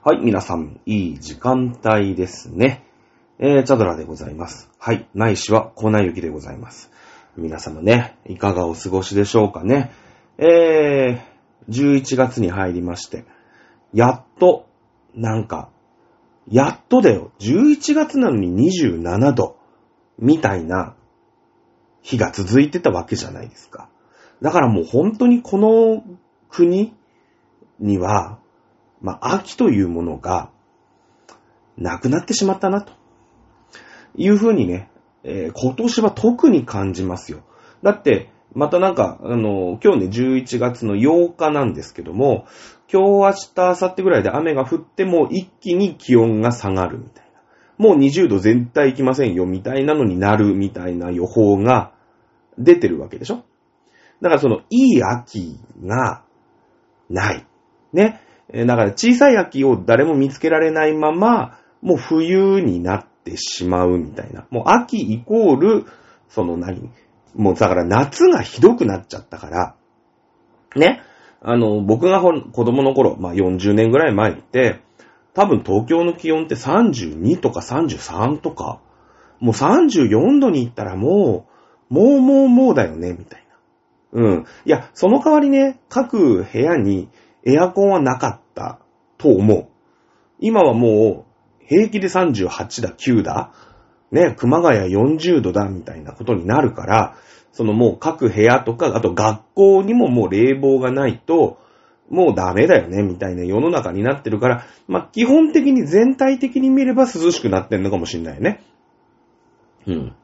はい、皆さん、いい時間帯ですね。えー、チャドラでございます。はい、ないしは粉雪でございます。皆様ね、いかがお過ごしでしょうかね。えー、11月に入りまして、やっと、なんか、やっとだよ、11月なのに27度、みたいな日が続いてたわけじゃないですか。だからもう本当にこの国には、まあ、秋というものが、なくなってしまったな、というふうにね、えー今年は特に感じますよ。だって、またなんか、あの、今日ね、11月の8日なんですけども、今日、明日、明後日ぐらいで雨が降っても一気に気温が下がるみたいな。もう20度全体いきませんよ、みたいなのになるみたいな予報が出てるわけでしょだからその、いい秋がない。ね。えだから小さい秋を誰も見つけられないまま、もう冬になってしまうみたいな。もう秋イコール、その何もうだから夏がひどくなっちゃったから、ね。あの、僕がほ子供の頃、まあ40年ぐらい前って、多分東京の気温って32とか33とか、もう34度に行ったらもう、もうもうもうだよね、みたいな。うん。いや、その代わりね、各部屋にエアコンはなかったと思う。今はもう、平気で38だ、9だ、ね、熊谷40度だ、みたいなことになるから、そのもう各部屋とか、あと学校にももう冷房がないと、もうダメだよね、みたいな世の中になってるから、まあ、基本的に全体的に見れば涼しくなってんのかもしんないよね。うん。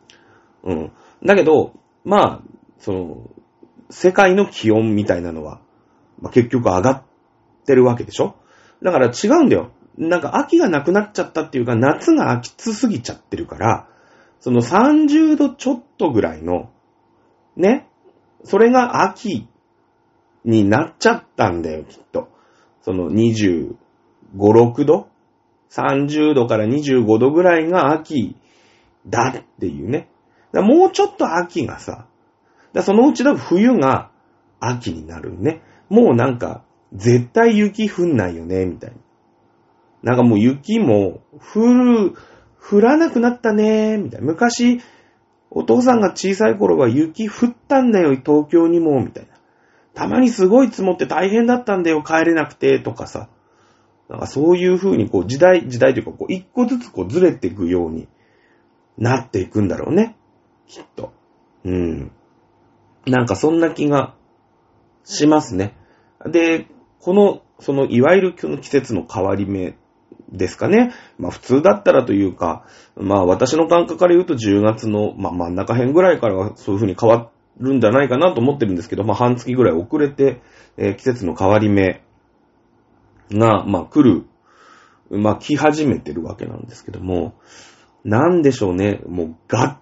うん。だけど、まあ、その、世界の気温みたいなのは、まあ、結局上がってるわけでしょ？だから違うんだよ。なんか秋がなくなっちゃったっていうか、夏が暑すぎちゃってるから、その30度ちょっとぐらいの、ね、それが秋になっちゃったんだよ、きっと。その25、6度 ?30 度から25度ぐらいが秋だっていうね。もうちょっと秋がさ、そのうちだ冬が秋になるね。もうなんか、絶対雪降んないよね、みたいな。なんかもう雪も降る、降らなくなったね、みたいな。昔、お父さんが小さい頃は雪降ったんだよ、東京にも、みたいな。たまにすごい積もって大変だったんだよ、帰れなくて、とかさ。なんかそういう風にこう時代、時代というかこう一個ずつこうずれていくようになっていくんだろうね。きっと。うん。なんかそんな気がしますね。で、この、そのいわゆるこの季節の変わり目ですかね。まあ普通だったらというか、まあ私の感覚から言うと10月の、まあ、真ん中辺ぐらいからはそういう風に変わるんじゃないかなと思ってるんですけど、まあ半月ぐらい遅れて、えー季節の変わり目が、まあ来る、まあ来始めてるわけなんですけども、なんでしょうね、もうがっ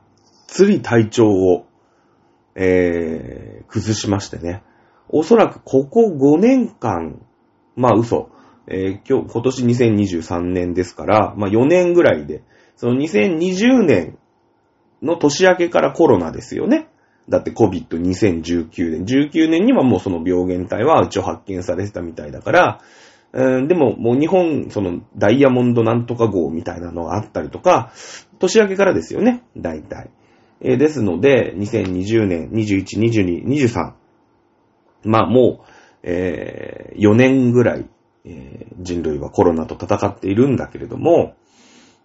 つり体調を、えー、崩しましてね。おそらくここ5年間、まあ嘘、えー今日、今年2023年ですから、まあ4年ぐらいで、その2020年の年明けからコロナですよね。だって COVID-2019 年。19年にはもうその病原体は一応発見されてたみたいだから、でももう日本、そのダイヤモンドなんとか号みたいなのがあったりとか、年明けからですよね。大体。えーですので、2020年、21、22、23。まあもう、え4年ぐらい、えー人類はコロナと戦っているんだけれども、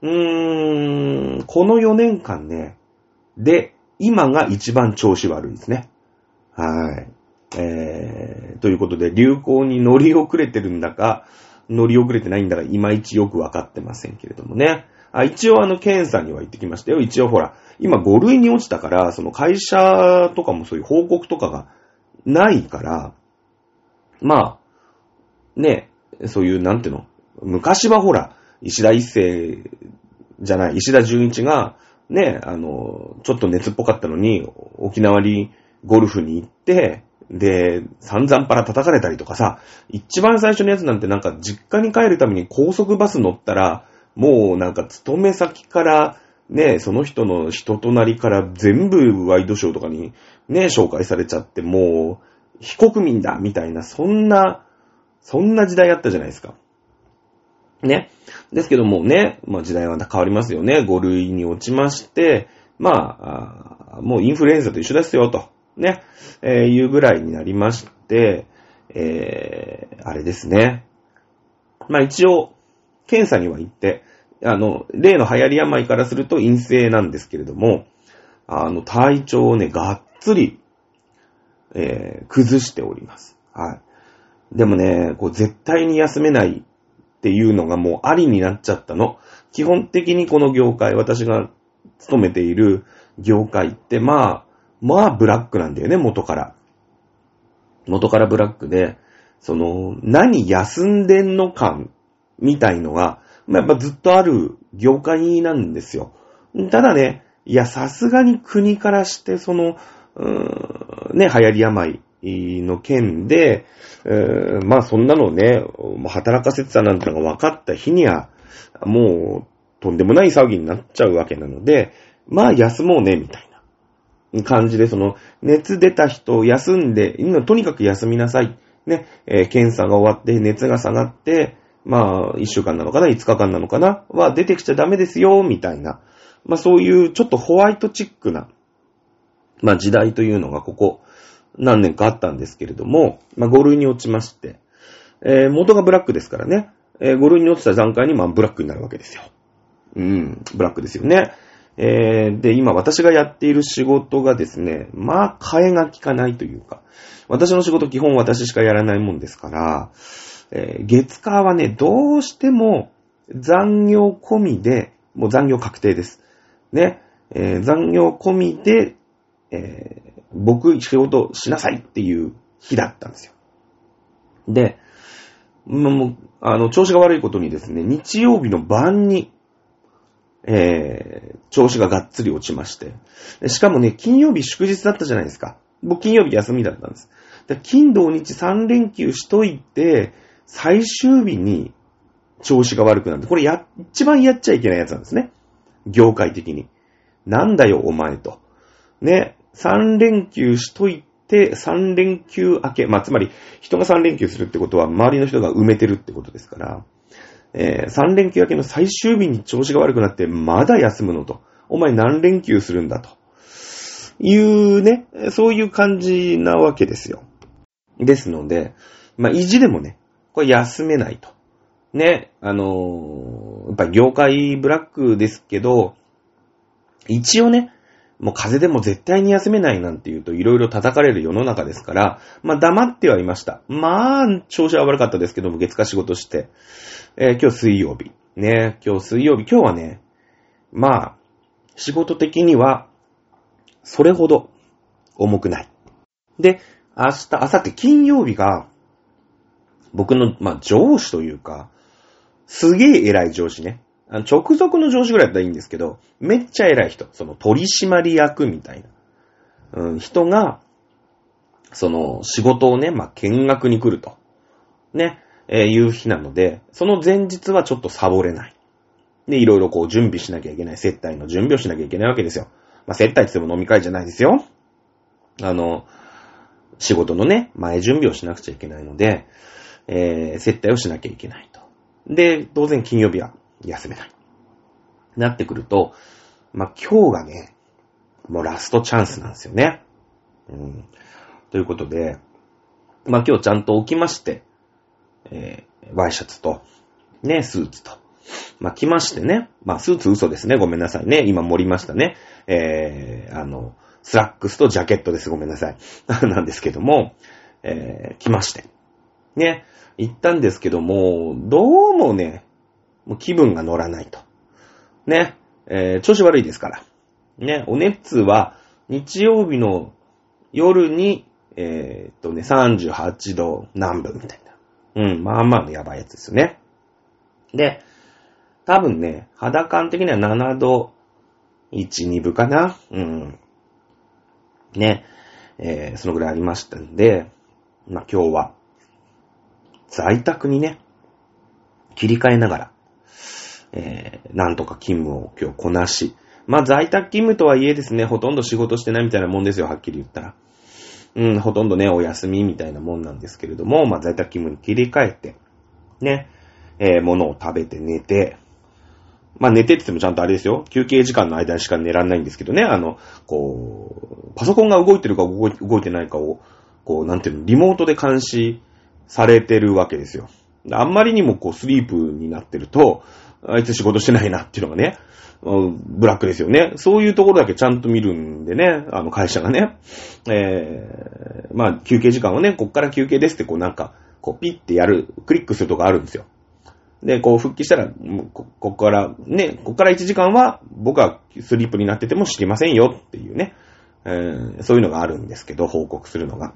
うーん、この4年間ね、で、今が一番調子悪いですね。はい。えー、ということで、流行に乗り遅れてるんだか、乗り遅れてないんだか、いまいちよくわかってませんけれどもね。あ一応あの、検査には行ってきましたよ。一応ほら、今5類に落ちたから、その会社とかもそういう報告とかがないから、まあ、ね、そういう、なんていうの、昔はほら、石田一世じゃない、石田純一が、ね、あの、ちょっと熱っぽかったのに、沖縄にゴルフに行って、で、散々パラ叩かれたりとかさ、一番最初のやつなんてなんか実家に帰るために高速バス乗ったら、もうなんか勤め先から、ね、その人の人となりから全部ワイドショーとかにね、紹介されちゃって、もう、非国民だみたいな、そんな、そんな時代あったじゃないですか。ね。ですけどもね、まあ時代は変わりますよね。5類に落ちまして、まあ、もうインフルエンザと一緒ですよ、と。ね。えー、いうぐらいになりまして、えー、あれですね。まあ一応、検査には行って、あの、例の流行り病からすると陰性なんですけれども、あの、体調をね、がっつり、えー、崩しております。はい。でもね、こう、絶対に休めないっていうのがもうありになっちゃったの。基本的にこの業界、私が勤めている業界って、まあ、まあ、ブラックなんだよね、元から。元からブラックで、その、何休んでんの感みたいのが、まあ、やっぱずっとある業界なんですよ。ただね、いや、さすがに国からして、その、うーん、ね、流行り病の件で、まあそんなのね、働かせてたなんてのが分かった日には、もう、とんでもない騒ぎになっちゃうわけなので、まあ休もうね、みたいな感じで、その、熱出た人を休んで、とにかく休みなさい。ね、えー、検査が終わって熱が下がって、まあ、一週間なのかな、五日間なのかな、は出てきちゃダメですよ、みたいな。まあそういうちょっとホワイトチックな、まあ時代というのがここ何年かあったんですけれども、まあ5類に落ちまして、えー、元がブラックですからね、えー、5類に落ちた段階にまあブラックになるわけですよ。うん、ブラックですよね。えー、で、今私がやっている仕事がですね、まあ、替えが効かないというか、私の仕事基本私しかやらないもんですから、えー、月火はね、どうしても残業込みで、もう残業確定です。ね、えー、残業込みで、えー、僕仕事しなさいっていう日だったんですよ。で、もう、あの、調子が悪いことにですね、日曜日の晩に、えー、調子ががっつり落ちまして。しかもね、金曜日祝日だったじゃないですか。僕金曜日休みだったんです。で金土日3連休しといて、最終日に調子が悪くなって、これや、一番やっちゃいけないやつなんですね。業界的に。なんだよ、お前と。ね、3連休しといて、3連休明け、まあ、つまり、人が3連休するってことは、周りの人が埋めてるってことですから、えー、3連休明けの最終日に調子が悪くなって、まだ休むのと。お前何連休するんだと。いうね、そういう感じなわけですよ。ですので、まあ、意地でもね、これ休めないと。ね、あのー、やっぱ業界ブラックですけど、一応ね、もう風邪でも絶対に休めないなんて言うと色々叩かれる世の中ですから、まあ黙ってはいました。まあ、調子は悪かったですけども、月火仕事して。えー、今日水曜日。ね、今日水曜日。今日はね、まあ、仕事的には、それほど重くない。で、明日、明後日金曜日が、僕の、まあ、上司というか、すげえ偉い上司ね。あの直属の上司ぐらいだったらいいんですけど、めっちゃ偉い人、その取締役みたいな、うん、人が、その仕事をね、まあ、見学に来ると。ね、えー、いう日なので、その前日はちょっとサボれない。で、いろいろこう準備しなきゃいけない。接待の準備をしなきゃいけないわけですよ。まあ、接待って言っても飲み会じゃないですよ。あの、仕事のね、前準備をしなくちゃいけないので、えー、接待をしなきゃいけないと。で、当然金曜日は休めない。なってくると、まあ、今日がね、もうラストチャンスなんですよね。うん。ということで、まあ、今日ちゃんと起きまして、えー、ワイシャツと、ね、スーツと。まあ、来ましてね。まあ、スーツ嘘ですね。ごめんなさいね。今盛りましたね。えー、あの、スラックスとジャケットです。ごめんなさい。なんですけども、えー、来まして。ね、行ったんですけども、どうもね、もう気分が乗らないと。ね、えー、調子悪いですから。ね、お熱は日曜日の夜に、えー、っとね、38度南部みたいな。うん、まあまあのやばいやつですよね。で、多分ね、肌感的には7度1、2分かな。うん。ね、えー、そのぐらいありましたんで、まあ今日は、在宅にね、切り替えながら、えー、なんとか勤務を今日こなし、まあ在宅勤務とはいえですね、ほとんど仕事してないみたいなもんですよ、はっきり言ったら。うん、ほとんどね、お休みみたいなもんなんですけれども、まあ在宅勤務に切り替えて、ね、えー、ものを食べて寝て、まあ寝てって言ってもちゃんとあれですよ。休憩時間の間にしか寝らんないんですけどね。あの、こう、パソコンが動いてるか動い動いてないかを、こう、なんていうの、リモートで監視されてるわけですよ。あんまりにもこう、スリープになってると、あいつ仕事してないなっていうのがね、ブラックですよね。そういうところだけちゃんと見るんでね、あの会社がね。えー、まあ休憩時間をね、こっから休憩ですってこうなんか、こうピッてやる、クリックするとこあるんですよ。で、こう復帰したら、ここから、ね、ここから1時間は僕はスリープになってても知りませんよっていうね、えー、そういうのがあるんですけど、報告するのが。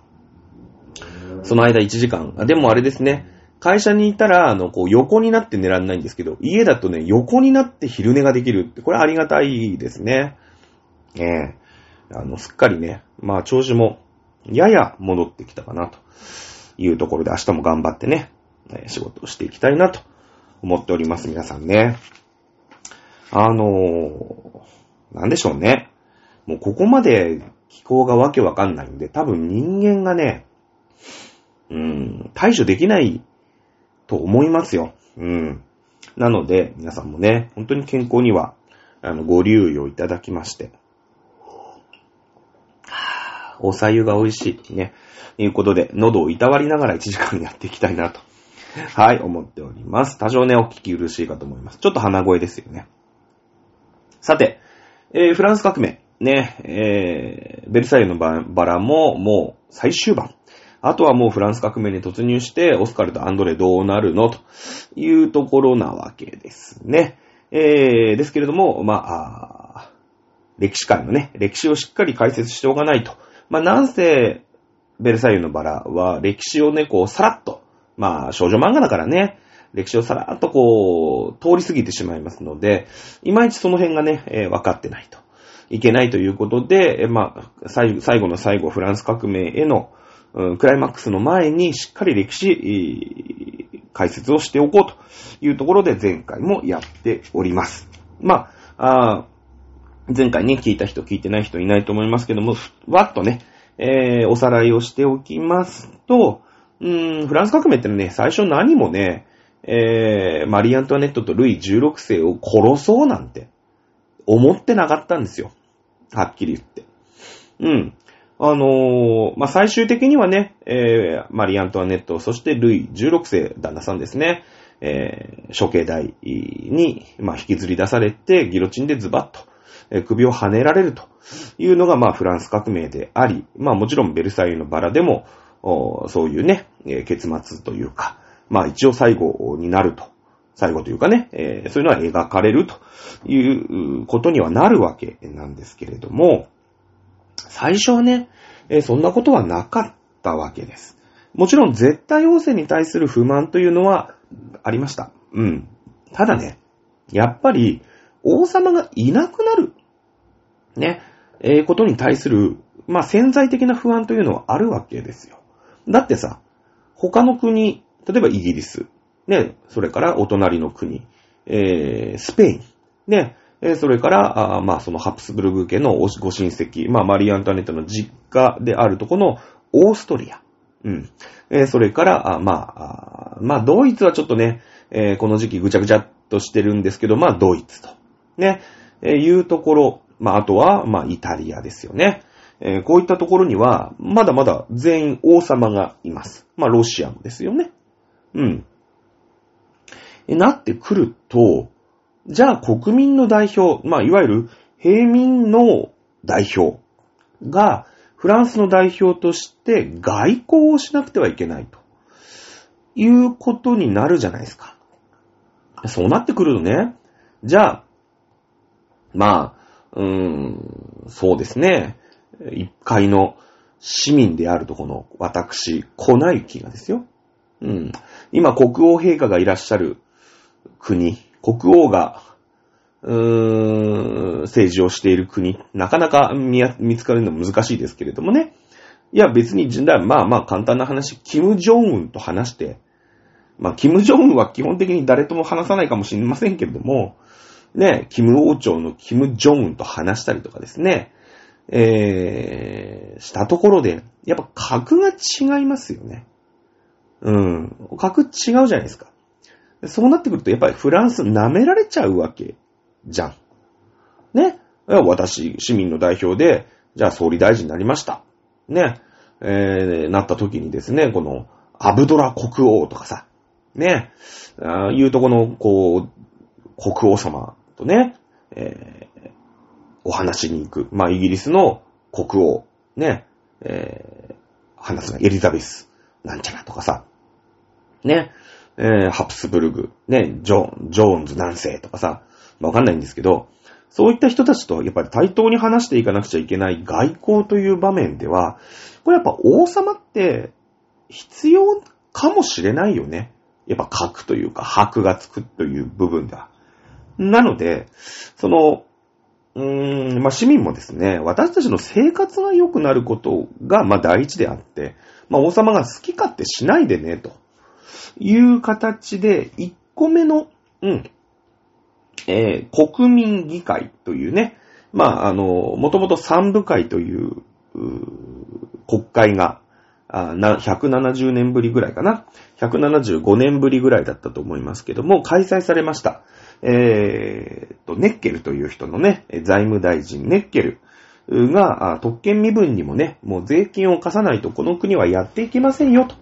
その間1時間。でもあれですね、会社にいたら、あの、こう横になって寝らんないんですけど、家だとね、横になって昼寝ができるって、これありがたいですね。ええ、あの、すっかりね、まあ調子も、やや戻ってきたかな、というところで明日も頑張ってね、仕事をしていきたいなと思っております、皆さんね。あのー、なんでしょうね。もうここまで気候がわけわかんないんで、多分人間がね、うん、対処できないと思いますよ。うん。なので、皆さんもね、本当に健康には、あの、ご留意をいただきまして。おさゆが美味しい。ね。ということで、喉をいたわりながら1時間やっていきたいなとはい、思っております。多少ね、お聞き苦しいかと思います。ちょっと鼻声ですよね。さて、えー、フランス革命。ね、えー、ベルサイユのバラももう最終版。あとはもうフランス革命に突入して、オスカルとアンドレどうなるの？というところなわけですね。えー、ですけれども、まあ、あ歴史観のね、歴史をしっかり解説しておかないと。まあ、なんせ、ベルサイユのバラは歴史をね、こう、さらっとまあ、少女漫画だからね、歴史をさらっとこう、通り過ぎてしまいますので、いまいちその辺がね、えー、分かってないと。いけないということで、え、まあ、最後の最後、フランス革命への、クライマックスの前にしっかり歴史、解説をしておこうというところで前回もやっております。まあ、あ前回ね、聞いた人聞いてない人いないと思いますけども、わっとね、えー、おさらいをしておきますと、うーん、フランス革命ってね、最初何もね、えー、マリー・アントワネットとルイ16世を殺そうなんて思ってなかったんですよ。はっきり言って。うん。あのー、まあ、最終的にはね、えー、マリ・アントワネット、そしてルイ16世旦那さんですね、えー、処刑台に、まあ、引きずり出されて、ギロチンでズバッと、え、首を跳ねられるというのが、まあ、フランス革命であり、まあ、もちろんベルサイユのバラでも、そういうね、え結末というか、まあ一応最後になると。最後というかね、え、そういうのは描かれるということにはなるわけなんですけれども、最初はね、え、そんなことはなかったわけです。もちろん絶対要請に対する不満というのはありました。うん。ただね、やっぱり王様がいなくなる、ね、えー、ことに対する、まあ潜在的な不安というのはあるわけですよ。だってさ、他の国、例えばイギリス、ね、それからお隣の国、えー、スペイン、ね、え、それから、あまあ、そのハプスブルグ家のご親戚、まあ、マリー・アントワネットの実家であるとこのオーストリア、うん、え、それから、あまあ、あまあ、ドイツはちょっとね、えー、この時期ぐちゃぐちゃっとしてるんですけど、まあ、ドイツと、ね、えー、いうところ、まあ、あとは、まあ、イタリアですよね。えー、こういったところには、まだまだ全員王様がいます。まあ、ロシアもですよね。うん。え、なってくると、じゃあ国民の代表、まあ、いわゆる平民の代表が、フランスの代表として外交をしなくてはいけないと。いうことになるじゃないですか。そうなってくるとね、じゃあ、まあ、うーん、そうですね。一階の市民であるとこの私、粉雪がですよ。うん。今、国王陛下がいらっしゃる国、国王が、うーん、政治をしている国、なかなか見見つかるの難しいですけれどもね。いや、別に、まあまあ簡単な話、キム・ジョンウンと話して、まあ、キム・ジョンウンは基本的に誰とも話さないかもしれませんけれども、ね、キム王朝のキム・ジョンウンと話したりとかですね、えー、したところで、やっぱ格が違いますよね。うん。格違うじゃないですか。そうなってくると、やっぱりフランス舐められちゃうわけじゃん。ね。私、市民の代表で、じゃあ総理大臣になりました。ね。えー、なった時にですね、この、アブドラ国王とかさ、ね。あいうとこの、こう、国王様とね、えー、お話しに行く。まあ、イギリスの国王、ね、えー、話すがエリザベス、なんちゃらとかさ、ね、えー、ハプスブルグ、ね、ジョーン、ジョーンズ何世とかさ、わかんないんですけど、そういった人たちとやっぱり対等に話していかなくちゃいけない外交という場面では、これやっぱ王様って必要かもしれないよね。やっぱ核というか箔がつくという部分では。なので、その、うーん、まあ、市民もですね、私たちの生活が良くなることが、まあ、第一であって、まあ、王様が好き勝手しないでね、という形で、1個目の、うん、えー、国民議会というね、まあ、あの、もともと三部会という、う国会が、あな、170年ぶりぐらいかな。175年ぶりぐらいだったと思いますけども、開催されました。えー、と、ネッケルという人のね、財務大臣ネッケルが、特権身分にもね、もう税金を課さないとこの国はやっていけませんよ、と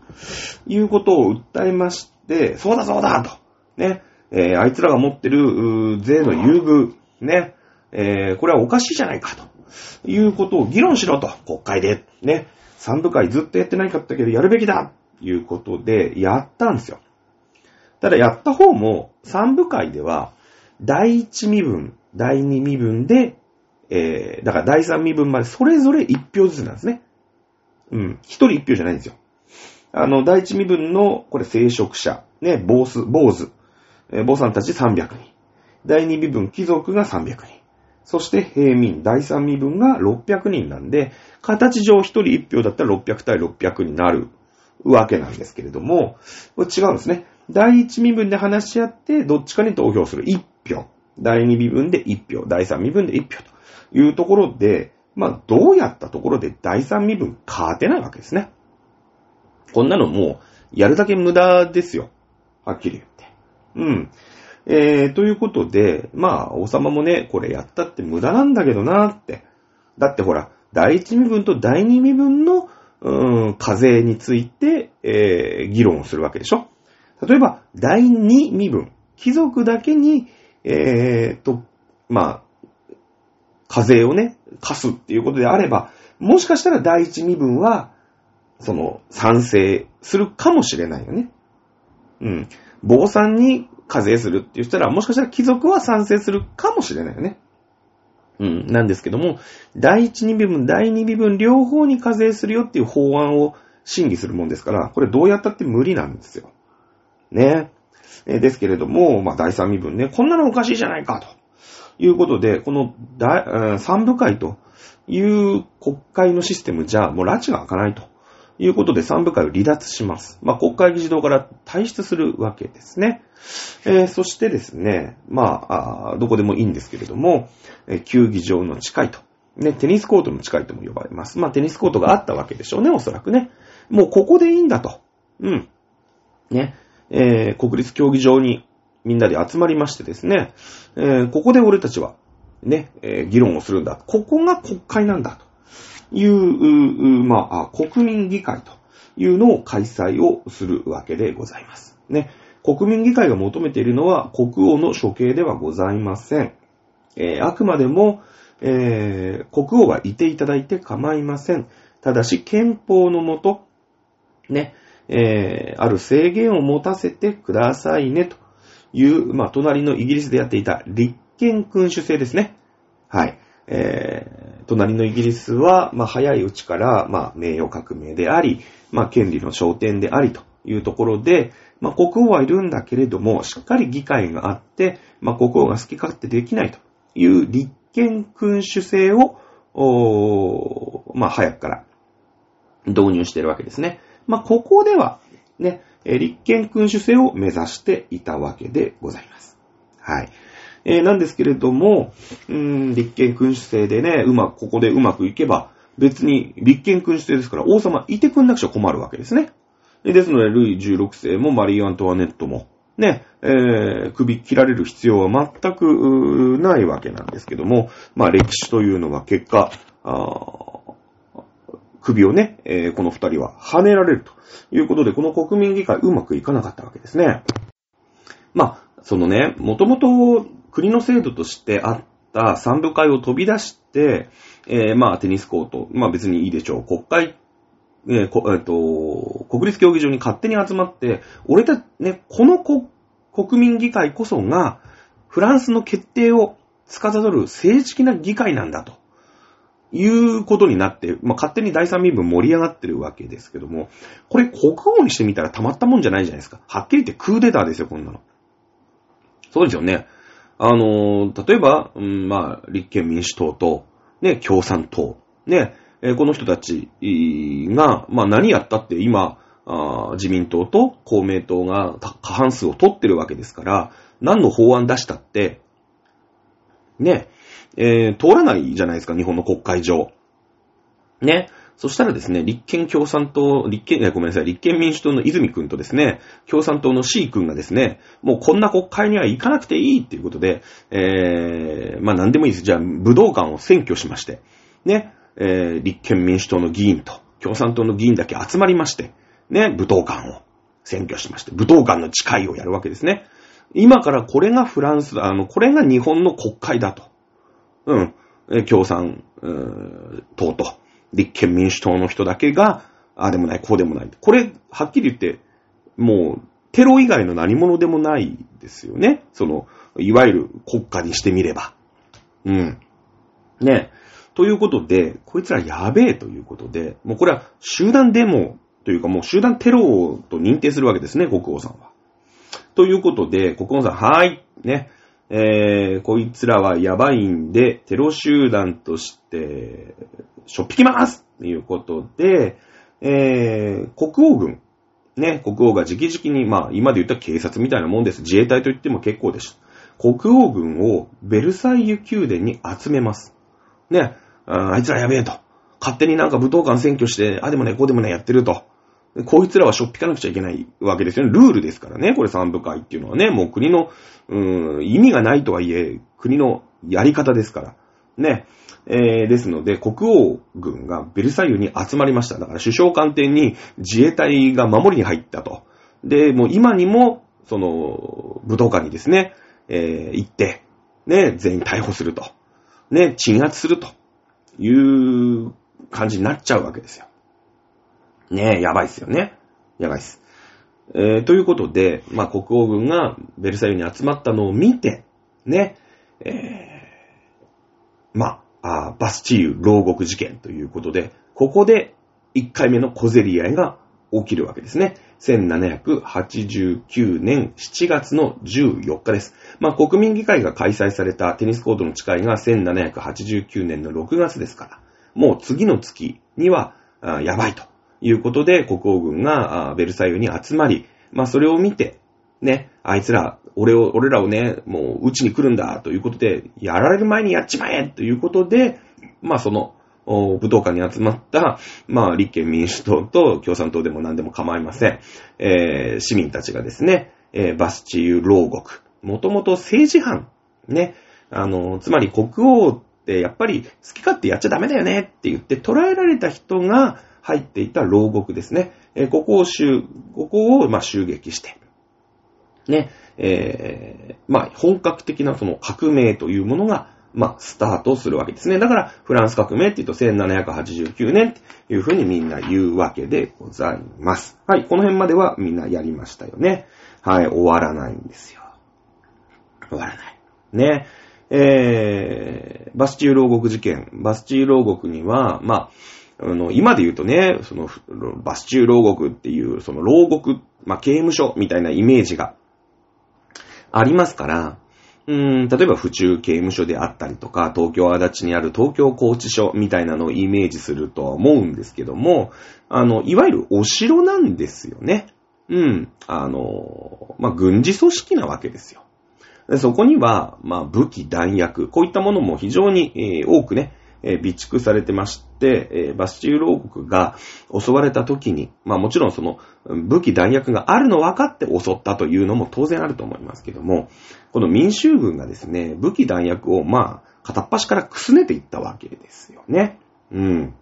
いうことを訴えまして、そうだそうだと、ね、えー、あいつらが持ってる税の優遇、ね、えー、これはおかしいじゃないか、と。いうことを議論しろと、国会で、ね、三部会ずっとやってないかったけど、やるべきだ。ということで、やったんですよ。ただやった方も、三部会では、第一身分、第二身分で、えー、だから第三身分までそれぞれ一票ずつなんですね。うん。一人一票じゃないんですよ。あの、第一身分の、これ、聖職者、ね、坊主、坊主、えー、坊さんたち300人。第二身分、貴族が300人。そして平民、第三身分が600人なんで、形上一人一票だったら600対600になるわけなんですけれども、これ違うんですね。第一身分で話し合って、どっちかに投票する。一票。第二身分で一票。第三身分で一票というところで、まあ、どうやったところで第三身分勝てないわけですね。こんなのもう、やるだけ無駄ですよ。はっきり言って。うん。えー、ということで、まあ、王様もね、これやったって無駄なんだけどなって。だってほら、第一身分と第二身分の、うーん、課税について、えー、議論をするわけでしょ。例えば、第二身分。貴族だけに、えー、と、まあ、課税をね、貸すっていうことであれば、もしかしたら第一身分は、その、賛成するかもしれないよね。うん。坊さんに課税するって言ったら、もしかしたら貴族は賛成するかもしれないよね。うん。なんですけども、第一二身分、第二身分両方に課税するよっていう法案を審議するもんですから、これどうやったって無理なんですよ。ね。えですけれども、まあ、第三身分ね、こんなのおかしいじゃないか、ということで、この三部会という国会のシステムじゃ、もう拉致が開かないということで三部会を離脱します。まあ、国会議事堂から退出するわけですね。えー、そしてですね、まあどこでもいいんですけれども、え球技場の近いと。ね、テニスコートの近いとも呼ばれます。まあ、テニスコートがあったわけでしょうね、おそらくね。もうここでいいんだと。うん。ね。えー、国立競技場にみんなで集まりましてですね、えー、ここで俺たちは、ね、えー、議論をするんだ。ここが国会なんだ。という、まあ、国民議会というのを開催をするわけでございます。ね。国民議会が求めているのは国王の処刑ではございません。えー、あくまでも、えー、国王はいていただいて構いません。ただし、憲法のもと、ね、えー、ある制限を持たせてくださいね、という、まあ、隣のイギリスでやっていた立憲君主制ですね。はい。え、隣のイギリスは、まあ、早いうちから、まあ、名誉革命であり、まあ、権利の焦点でありというところで、まあ、国王はいるんだけれども、しっかり議会があって、まあ、国王が好き勝手できないという立憲君主制を、まあ、早くから導入しているわけですね。まあ、ここでは、ね、立憲君主制を目指していたわけでございます。はい。えー、なんですけれども、うん、立憲君主制でね、うまく、ここでうまくいけば、別に立憲君主制ですから王様いてくんなくちゃ困るわけですね。ですので、ルイ16世もマリー・アントワネットも、ね、えー、首切られる必要は全くないわけなんですけども、まあ歴史というのは結果、首をね、えー、この二人は跳ねられるということで、この国民議会うまくいかなかったわけですね。まあ、そのね、もともと国の制度としてあった三部会を飛び出して、えー、まあ、テニスコート、まあ別にいいでしょう。国会、えーこえー、と、国立競技場に勝手に集まって、俺たち、ね、この国民議会こそが、フランスの決定を司る政治的な議会なんだと。いうことになって、まあ、勝手に第三身分盛り上がってるわけですけども、これ国王にしてみたらたまったもんじゃないじゃないですか。はっきり言ってクーデターですよ、こんなの。そうですよね。あの、例えば、うん、まあ、立憲民主党と、ね、共産党、ね、え、この人たちが、まあ何やったって今、自民党と公明党が過半数を取ってるわけですから、何の法案出したって、ね、えー、通らないじゃないですか、日本の国会上。ね。そしたらですね、立憲共産党、立憲、ごめんなさい、立憲民主党の泉くんとですね、共産党の C くんがですね、もうこんな国会には行かなくていいっていうことで、えー、まあ何でもいいです。じゃあ、武道館を占拠しまして、ね、えー、立憲民主党の議員と共産党の議員だけ集まりまして、ね、武道館を占拠しまして、武道館の誓いをやるわけですね。今からこれがフランス、あの、これが日本の国会だと。うん。共産、党と、立憲民主党の人だけが、ああでもない、こうでもない。これ、はっきり言って、もう、テロ以外の何者でもないですよね。その、いわゆる国家にしてみれば。うん。ね。ということで、こいつらやべえということで、もうこれは集団デモというかもう集団テロと認定するわけですね、国王さんは。ということで、国王さん、はい、ね、えー、こいつらはやばいんで、テロ集団として、しょっぴきますということで、えー、国王軍、ね、国王が直々に、まあ、今で言ったら警察みたいなもんです。自衛隊と言っても結構です。国王軍をベルサイユ宮殿に集めます。ね、あいつらやべえと。勝手になんか武道館占拠して、あでもね、こうでもね、やってると。こいつらはしょっぴかなくちゃいけないわけですよね。ルールですからね。これ三部会っていうのはね。もう国の、うん、意味がないとはいえ、国のやり方ですから。ね。えー、ですので、国王軍がベルサイユに集まりました。だから首相官邸に自衛隊が守りに入ったと。で、もう今にも、その、武道館にですね、えー、行って、ね、全員逮捕すると。ね、鎮圧するという感じになっちゃうわけですよ。ね、やばいっすよね。やばいっす。えー、ということで、まあ、国王軍がベルサイユに集まったのを見て、ね、えー、まあ、あバスチーユ牢獄事件ということで、ここで1回目の小競り合いが起きるわけですね。1789年7月の14日です。まあ、国民議会が開催されたテニスコートの誓いが1789年の6月ですから、もう次の月には、やばいということで、国王軍がベルサイユに集まり、まあ、それを見て、ね、あいつら、俺を、俺らをね、もう、打ちに来るんだ、ということで、やられる前にやっちまえということで、まあ、その、武道館に集まった、まあ、立憲民主党と共産党でも何でも構いません。えー、市民たちがですね、えー、バスチユ牢獄。もともと政治犯。ね。あの、つまり国王ってやっぱり好き勝手やっちゃダメだよねって言って捕らえられた人が入っていた牢獄ですね。えー、ここを、ここを、まあ、襲撃して。ね。えー、まあ、本格的なその革命というものがまあ、スタートするわけですね。だから、フランス革命って言うと1789年っていうふうにみんな言うわけでございます。はい、この辺まではみんなやりましたよね。はい、終わらないんですよ。終わらない。ね。えー、バスチュー牢獄事件。バスチュー牢獄には、まあ、あの、今で言うとね、その、バスチュー牢獄っていう、その牢獄、まあ、刑務所みたいなイメージがありますから、うん、例えば府中刑務所であったりとか、東京足立にある東京拘置所みたいなのをイメージするとは思うんですけども、あの、いわゆるお城なんですよね。うん。あの、まあ、軍事組織なわけですよ。そこには、まあ、武器、弾薬、こういったものも非常に、えー、多くね、え備蓄されてまして、えバスチュール王国が襲われた時に、まあもちろんその武器弾薬があるの分かって襲ったというのも当然あると思いますけども、この民衆軍がですね、武器弾薬をまあ片っ端からくすねていったわけですよね。うん。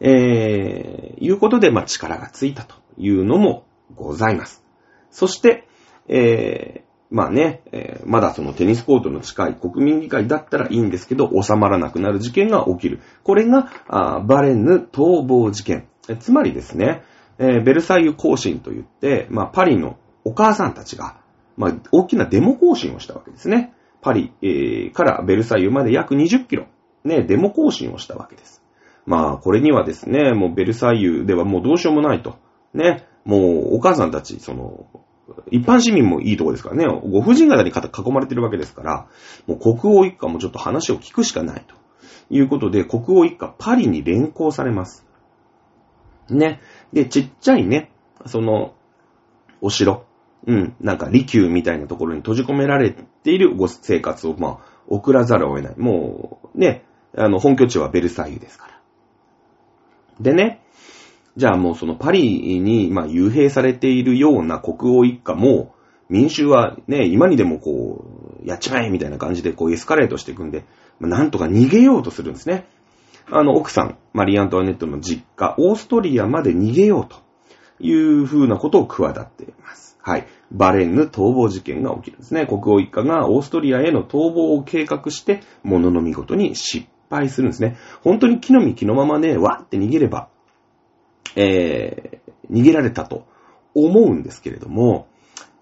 えー、いうことで、まあ力がついたというのもございます。そして、えー、まあね、えーまだそのテニスコートの近い国民議会だったらいいんですけど、収まらなくなる事件が起きる。これが、あバレンヌ逃亡事件。えつまりですね、えーベルサイユ行進といって、まあパリのお母さんたちが、まあ大きなデモ行進をしたわけですね。パリ、えーからベルサイユまで約20キロ、ね、デモ行進をしたわけです。まあ、これにはですね、もうベルサイユではもうどうしようもないと。ね、もうお母さんたち、その、一般市民もいいとこですからね、ご婦人方に囲まれてるわけですから、もう国王一家もちょっと話を聞くしかないということで、国王一家パリに連行されます。ね。で、ちっちゃいね、その、お城、うん、なんか利休みたいなところに閉じ込められているご生活を、まあ、送らざるを得ない。もう、ね、あの、本拠地はベルサイユですから。でね、じゃあもうそのパリに、まあ、幽閉されているような国王一家も、民衆はね、今にでもこう、やっちまえみたいな感じでこうエスカレートしていくんで、まあなんとか逃げようとするんですね。あの、奥さん、マリー・アントワネットの実家、オーストリアまで逃げようという風なことを企てています。はい。バレンヌ逃亡事件が起きるんですね。国王一家がオーストリアへの逃亡を計画して、ものの見事に失敗するんですね。本当に木の実木のままね、わーって逃げれば、えー、逃げられたと思うんですけれども、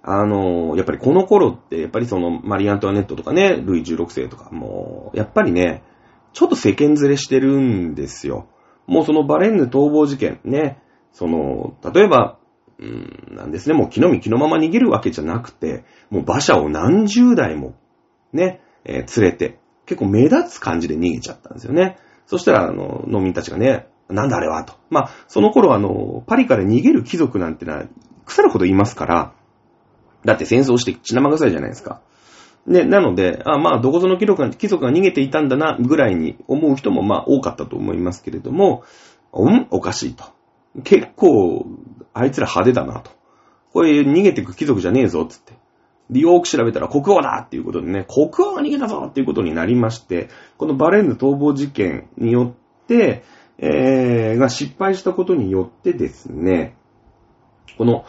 あのやっぱりこの頃って、やっぱりその、マリー・アントワネットとかね、ルイ16世とか、もう、やっぱりね、ちょっと世間ずれしてるんですよ。もうそのバレンヌ逃亡事件ね、その、例えば、うん、なんですね、もう木の実木のまま逃げるわけじゃなくて、もう馬車を何十台も、ね、えー連れて、結構目立つ感じで逃げちゃったんですよね。そしたら、あの、農民たちがね、なんだあれはと。まあ、その頃あの、パリから逃げる貴族なんてのは、腐るほどいますから、だって戦争して血生臭いじゃないですか。ね、なので、あまあ、どこぞの貴族が貴族が逃げていたんだな、ぐらいに思う人もまあ多かったと思いますけれども、うんおかしいと。結構、あいつら派手だなと。これ逃げてく貴族じゃねえぞ、つって。で、よーく調べたら国王だっていうことでね、国王が逃げたぞっていうことになりまして、このバレンヌ逃亡事件によって、えー、が失敗したことによってですね、この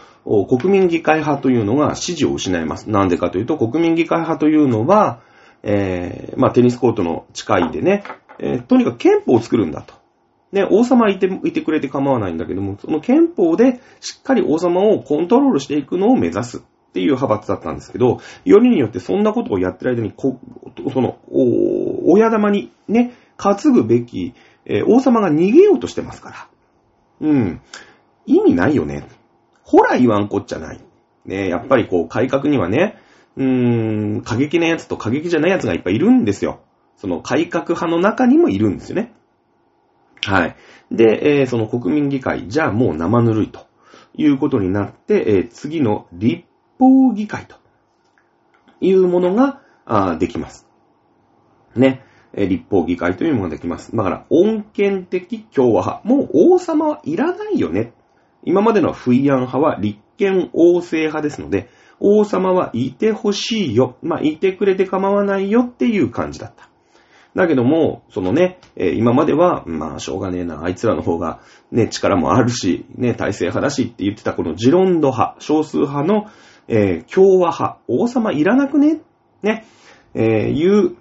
国民議会派というのが支持を失います。なんでかというと、国民議会派というのは、えー、まあテニスコートの近いでね、えーとにかく憲法を作るんだと。ね、王様いて、いてくれて構わないんだけども、その憲法でしっかり王様をコントロールしていくのを目指すっていう派閥だったんですけど、よりによってそんなことをやってる間に、こその、お親玉にね、担ぐべき、えー王様が逃げようとしてますから。うん。意味ないよね。ほら言わんこっちゃない。ね、やっぱりこう改革にはね、うーん、過激なやつと過激じゃないやつがいっぱいいるんですよ。その改革派の中にもいるんですよね。はい。で、えーその国民議会、じゃあもう生ぬるいということになって、えー次の立法議会というものがあできます。ね。立法議会というものができます。だから、穏健的共和派。もう王様はいらないよね。今までのフイアン派は立憲王政派ですので、王様はいてほしいよ。まあ、いてくれて構わないよっていう感じだった。だけども、そのね、え今までは、まあ、しょうがねえな、あいつらの方が、ね、力もあるし、ね、体制派だしって言ってたこのジロンド派、少数派の、えー共和派、王様いらなくね、ね、えーいう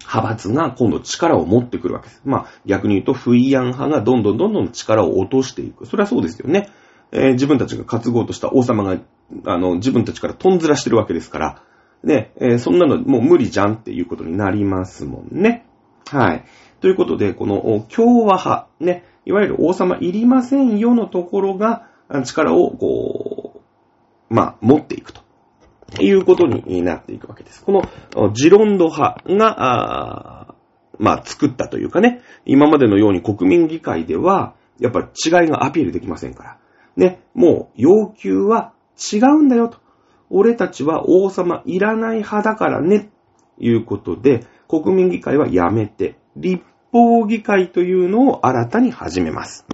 派閥が今度力を持ってくるわけです。まあ、逆に言うと、フイヤン派がどんどんどんどん力を落としていく。それはそうですよね。えー自分たちが担ごうとした王様が、あの、自分たちからトンズラしてるわけですから、ね、えーそんなのもう無理じゃんっていうことになりますもんね。はい。ということで、この共和派、ね、いわゆる王様いりませんよのところが、力を、こう、まあ、持っていくと。いうことになっていくわけです。このジロンド派が、あまあ、作ったというかね、今までのように国民議会では、やっぱり違いがアピールできませんから。ね、もう要求は違うんだよと。俺たちは王様いらない派だからね、ということで、国民議会はやめて、立法議会というのを新たに始めます。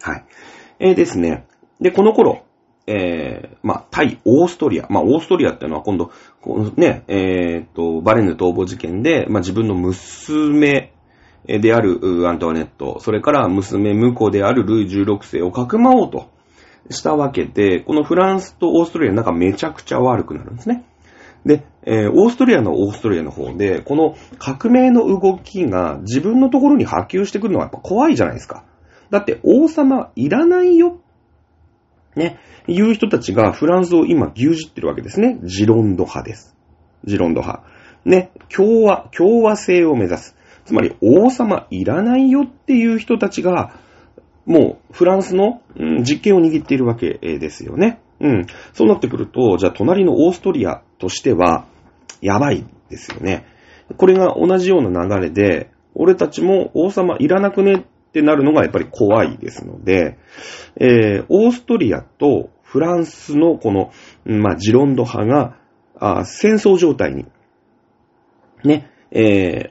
はい。えーですね。で、この頃、えー、まあ、対オーストリア。まあ、オーストリアっていうのは今度、このね、えー、と、バレンヌ逃亡事件で、まあ、自分の娘であるアントワネット、それから娘婿であるルイ16世をかくまおうとしたわけで、このフランスとオーストリアなんかめちゃくちゃ悪くなるんですね。で、えーオーストリアのオーストリアの方で、この革命の動きが自分のところに波及してくるのはやっぱ怖いじゃないですか。だって王様いらないよ。ね。いう人たちがフランスを今牛耳ってるわけですね。ジロンド派です。ジロンド派。ね。共和、共和制を目指す。つまり王様いらないよっていう人たちが、もうフランスの、うん実権を握っているわけですよね。うん。そうなってくると、じゃあ隣のオーストリアとしては、やばいですよね。これが同じような流れで、俺たちも王様いらなくねってなるのがやっぱり怖いですので、えーオーストリアとフランスのこの、まあ、ジロンド派が、あ戦争状態に、ね、えー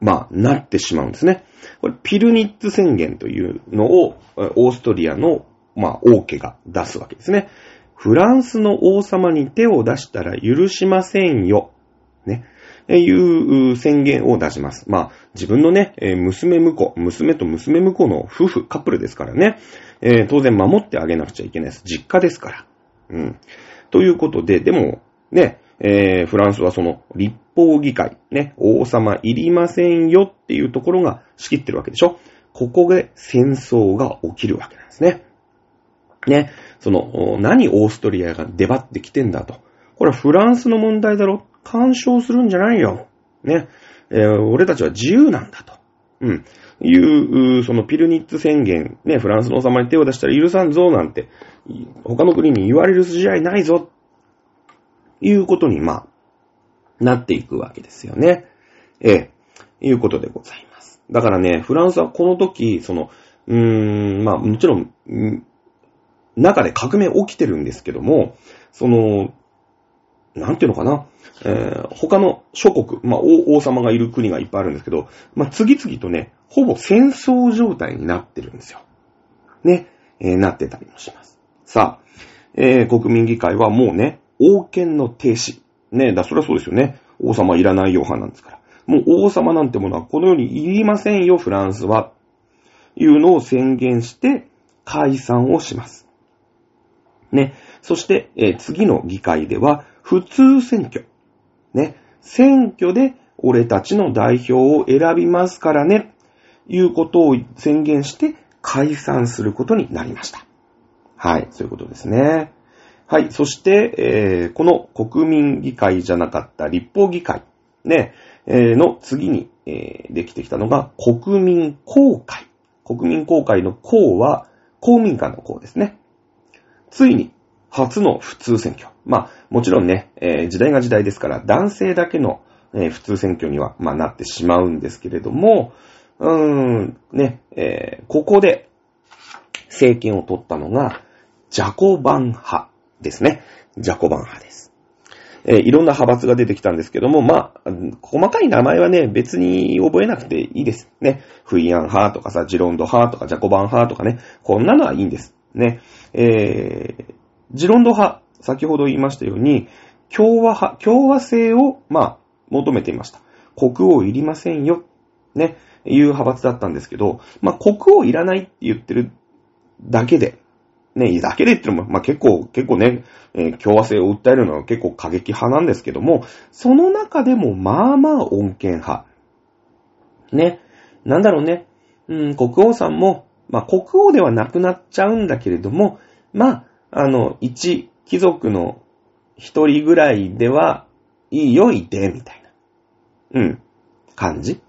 まあ、なってしまうんですね。これ、ピルニッツ宣言というのを、オーストリアの、まあ、王家が出すわけですね。フランスの王様に手を出したら許しませんよ。ね。いうう宣言を出します。まあ、自分のね、えー娘婿、娘と娘婿の夫婦、カップルですからね。えー当然守ってあげなくちゃいけないです。実家ですから。うん。ということで、でも、ね、えーフランスはその立法議会、ね、王様いりませんよっていうところが仕切ってるわけでしょここで戦争が起きるわけなんですね。ね、その、何オーストリアが出張ってきてんだと。これはフランスの問題だろ干渉するんじゃないよ。ね、えー俺たちは自由なんだと。うん。いう、そのピルニッツ宣言、ね、フランスの王様に手を出したら許さんぞなんて、他の国に言われる筋合いないぞ。いうことに、まあ、なっていくわけですよね。ええ、いうことでございます。だからね、フランスはこの時、その、うーん、まあ、もちろ、ん中で革命起きてるんですけども、その、なんていうのかな、えー他の諸国、まあ王、王様がいる国がいっぱいあるんですけど、まあ、次々とね、ほぼ戦争状態になってるんですよ。ね、えーなってたりもします。さあ、えー国民議会はもうね、王権の停止。ね、だ、そりゃそうですよね。王様いらないよ派なんですから。もう王様なんてものはこの世にいりませんよ、フランスは。いうのを宣言して解散をします。ね。そして、えー次の議会では、普通選挙。ね。選挙で俺たちの代表を選びますからね。いうことを宣言して解散することになりました。はい。そういうことですね。はい。そして、えーこの国民議会じゃなかった立法議会。ね。えーの次に、えーできてきたのが国民公会。国民公会の公は公民館の公ですね。ついに、初の普通選挙。まあ、もちろんね、えー時代が時代ですから、男性だけの、えー普通選挙には、まあ、なってしまうんですけれども、うーん、ね、えーここで、政権を取ったのが、ジャコバン派ですね。ジャコバン派です。えいろんな派閥が出てきたんですけども、まあ、細かい名前はね、別に覚えなくていいです。ね。フイアン派とかさ、ジロンド派とか、ジャコバン派とかね、こんなのはいいんです。ね。えー、ジロンド派、先ほど言いましたように、共和派、共和制を、まあ、求めていました。国王いりませんよ。ね。いう派閥だったんですけど、まあ、国王いらないって言ってるだけで、ね、だけでって言っても、まあ、結構、結構ね、えー共和制を訴えるのは結構過激派なんですけども、その中でもまあまあ穏健派。ね。なんだろうね。うん、国王さんも、まあ、国王ではなくなっちゃうんだけれども、まあ、あの、一貴族の一人ぐらいでは、いいよ、いて、みたいな。うん。感じ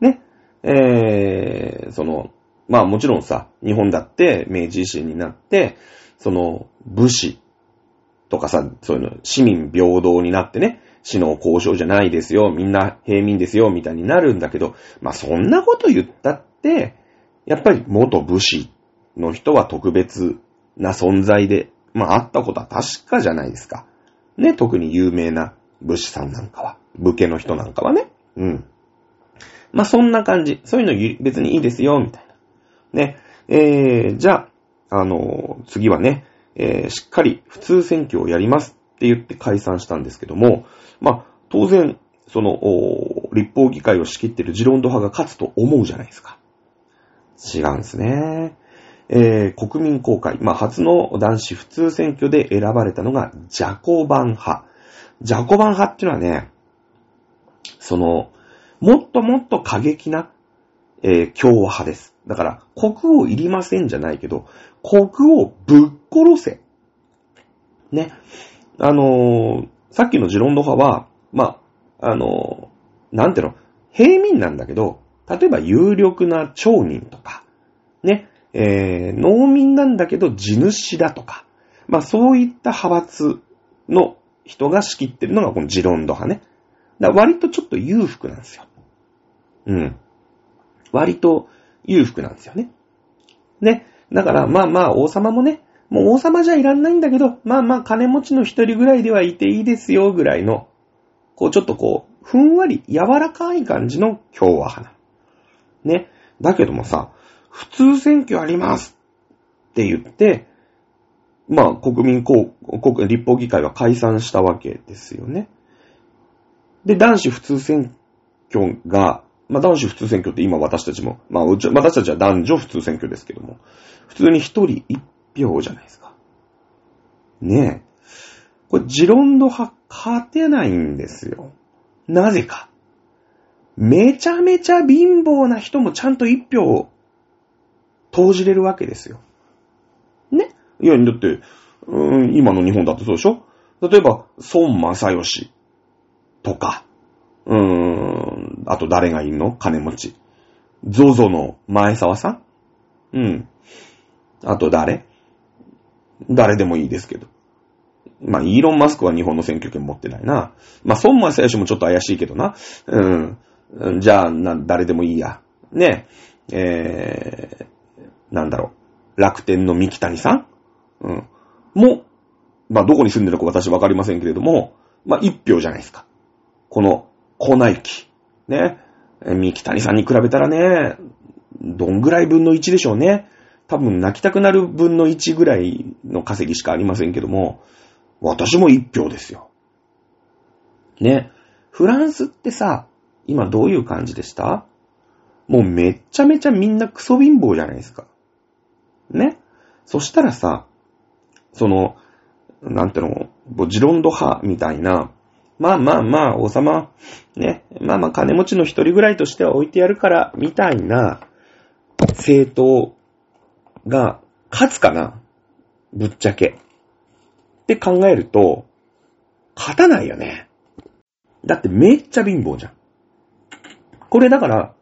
ね。えー、その、まあもちろんさ、日本だって明治維新になって、その、武士とかさ、そういうの、市民平等になってね、死の交渉じゃないですよ、みんな平民ですよ、みたいになるんだけど、まあそんなこと言ったって、やっぱり元武士の人は特別な存在で、まああったことは確かじゃないですか。ね、特に有名な武士さんなんかは、武家の人なんかはね。うん。まあ、そんな感じ。そういうの別にいいですよ、みたいな。ね。えー、じゃあ、あのー、次はね、えー、しっかり普通選挙をやりますって言って解散したんですけども、まあ、当然、その、立法議会を仕切ってるジロンド派が勝つと思うじゃないですか。違うんですね。えー、国民公開、まあ、初の男子普通選挙で選ばれたのがジャコバン派。ジャコバン派っていうのはね、その、もっともっと過激な、えー、共和派です。だから、国王いりませんじゃないけど、国王ぶっ殺せ。ね。あのー、さっきのジロンド派は、まあ、あのー、なんていうの、平民なんだけど、例えば有力な町人とか、えー、農民なんだけど地主だとか、まあそういった派閥の人が仕切ってるのがこのジロンド派ね。だ割とちょっと裕福なんですよ。うん。割と裕福なんですよね。ね。だからまあまあ王様もね、もう王様じゃいらんないんだけど、まあまあ金持ちの一人ぐらいではいていいですよぐらいの、こうちょっとこう、ふんわり柔らかい感じの共和派な。ね。だけどもさ、普通選挙ありますって言って、まあ、国民公、国、立法議会は解散したわけですよね。で、男子普通選挙が、まあ男子普通選挙って今私たちも、まあ私たちは男女普通選挙ですけども、普通に一人一票じゃないですか。ねえ。これ、ジロンド派勝てないんですよ。なぜか。めちゃめちゃ貧乏な人もちゃんと一票投じれるわけですよ。ねいや、だって、うん、今の日本だってそうでしょ？例えば、孫正義とか、うーん、あと誰がいんの？金持ち。ゾゾの前沢さん？うん。あと誰？誰でもいいですけど。まあ、イーロン・マスクは日本の選挙権持ってないな。まあ、孫正義もちょっと怪しいけどな。うん。じゃあ、な、誰でもいいや。ねえ、ー、なんだろう。楽天の三木谷さん？うん。も、まあ、どこに住んでるか私わかりませんけれども、まあ、一票じゃないですか。この、粉雪。ね。三木谷さんに比べたらね、どんぐらい分の1でしょうね。多分泣きたくなる分の1ぐらいの稼ぎしかありませんけども、私も一票ですよ。ね。フランスってさ、今どういう感じでした？もうめっちゃめちゃみんなクソ貧乏じゃないですか。ねそしたらさ、その、なんていうの、ボジロンド派みたいな、まあまあまあ、王様、ね、まあまあ金持ちの一人ぐらいとしては置いてやるから、みたいな政党が勝つかなぶっちゃけ。って考えると、勝たないよね。だってめっちゃ貧乏じゃん。これだから、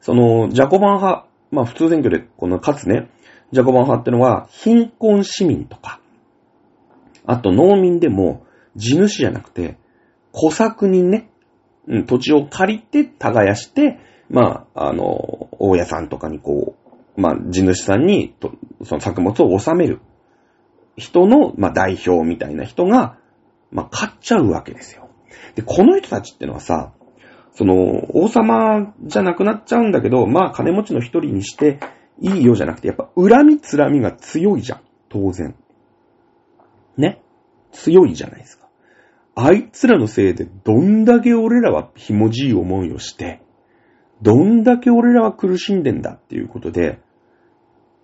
その、ジャコバン派、まあ普通選挙でこの勝つね、ジャコバン派ってのは、貧困市民とか、あと農民でも、地主じゃなくて、小作人ね、うん、土地を借りて耕して、まあ、あの、大家さんとかにこう、まあ、地主さんに、その作物を納める人の、まあ、代表みたいな人が、まあ、買っちゃうわけですよ。で、この人たちってのはさ、その、王様じゃなくなっちゃうんだけど、まあ金持ちの一人にしていいよじゃなくて、やっぱ恨みつらみが強いじゃん。当然。ね。強いじゃないですか。あいつらのせいでどんだけ俺らはひもじい思いをして、どんだけ俺らは苦しんでんだっていうことで、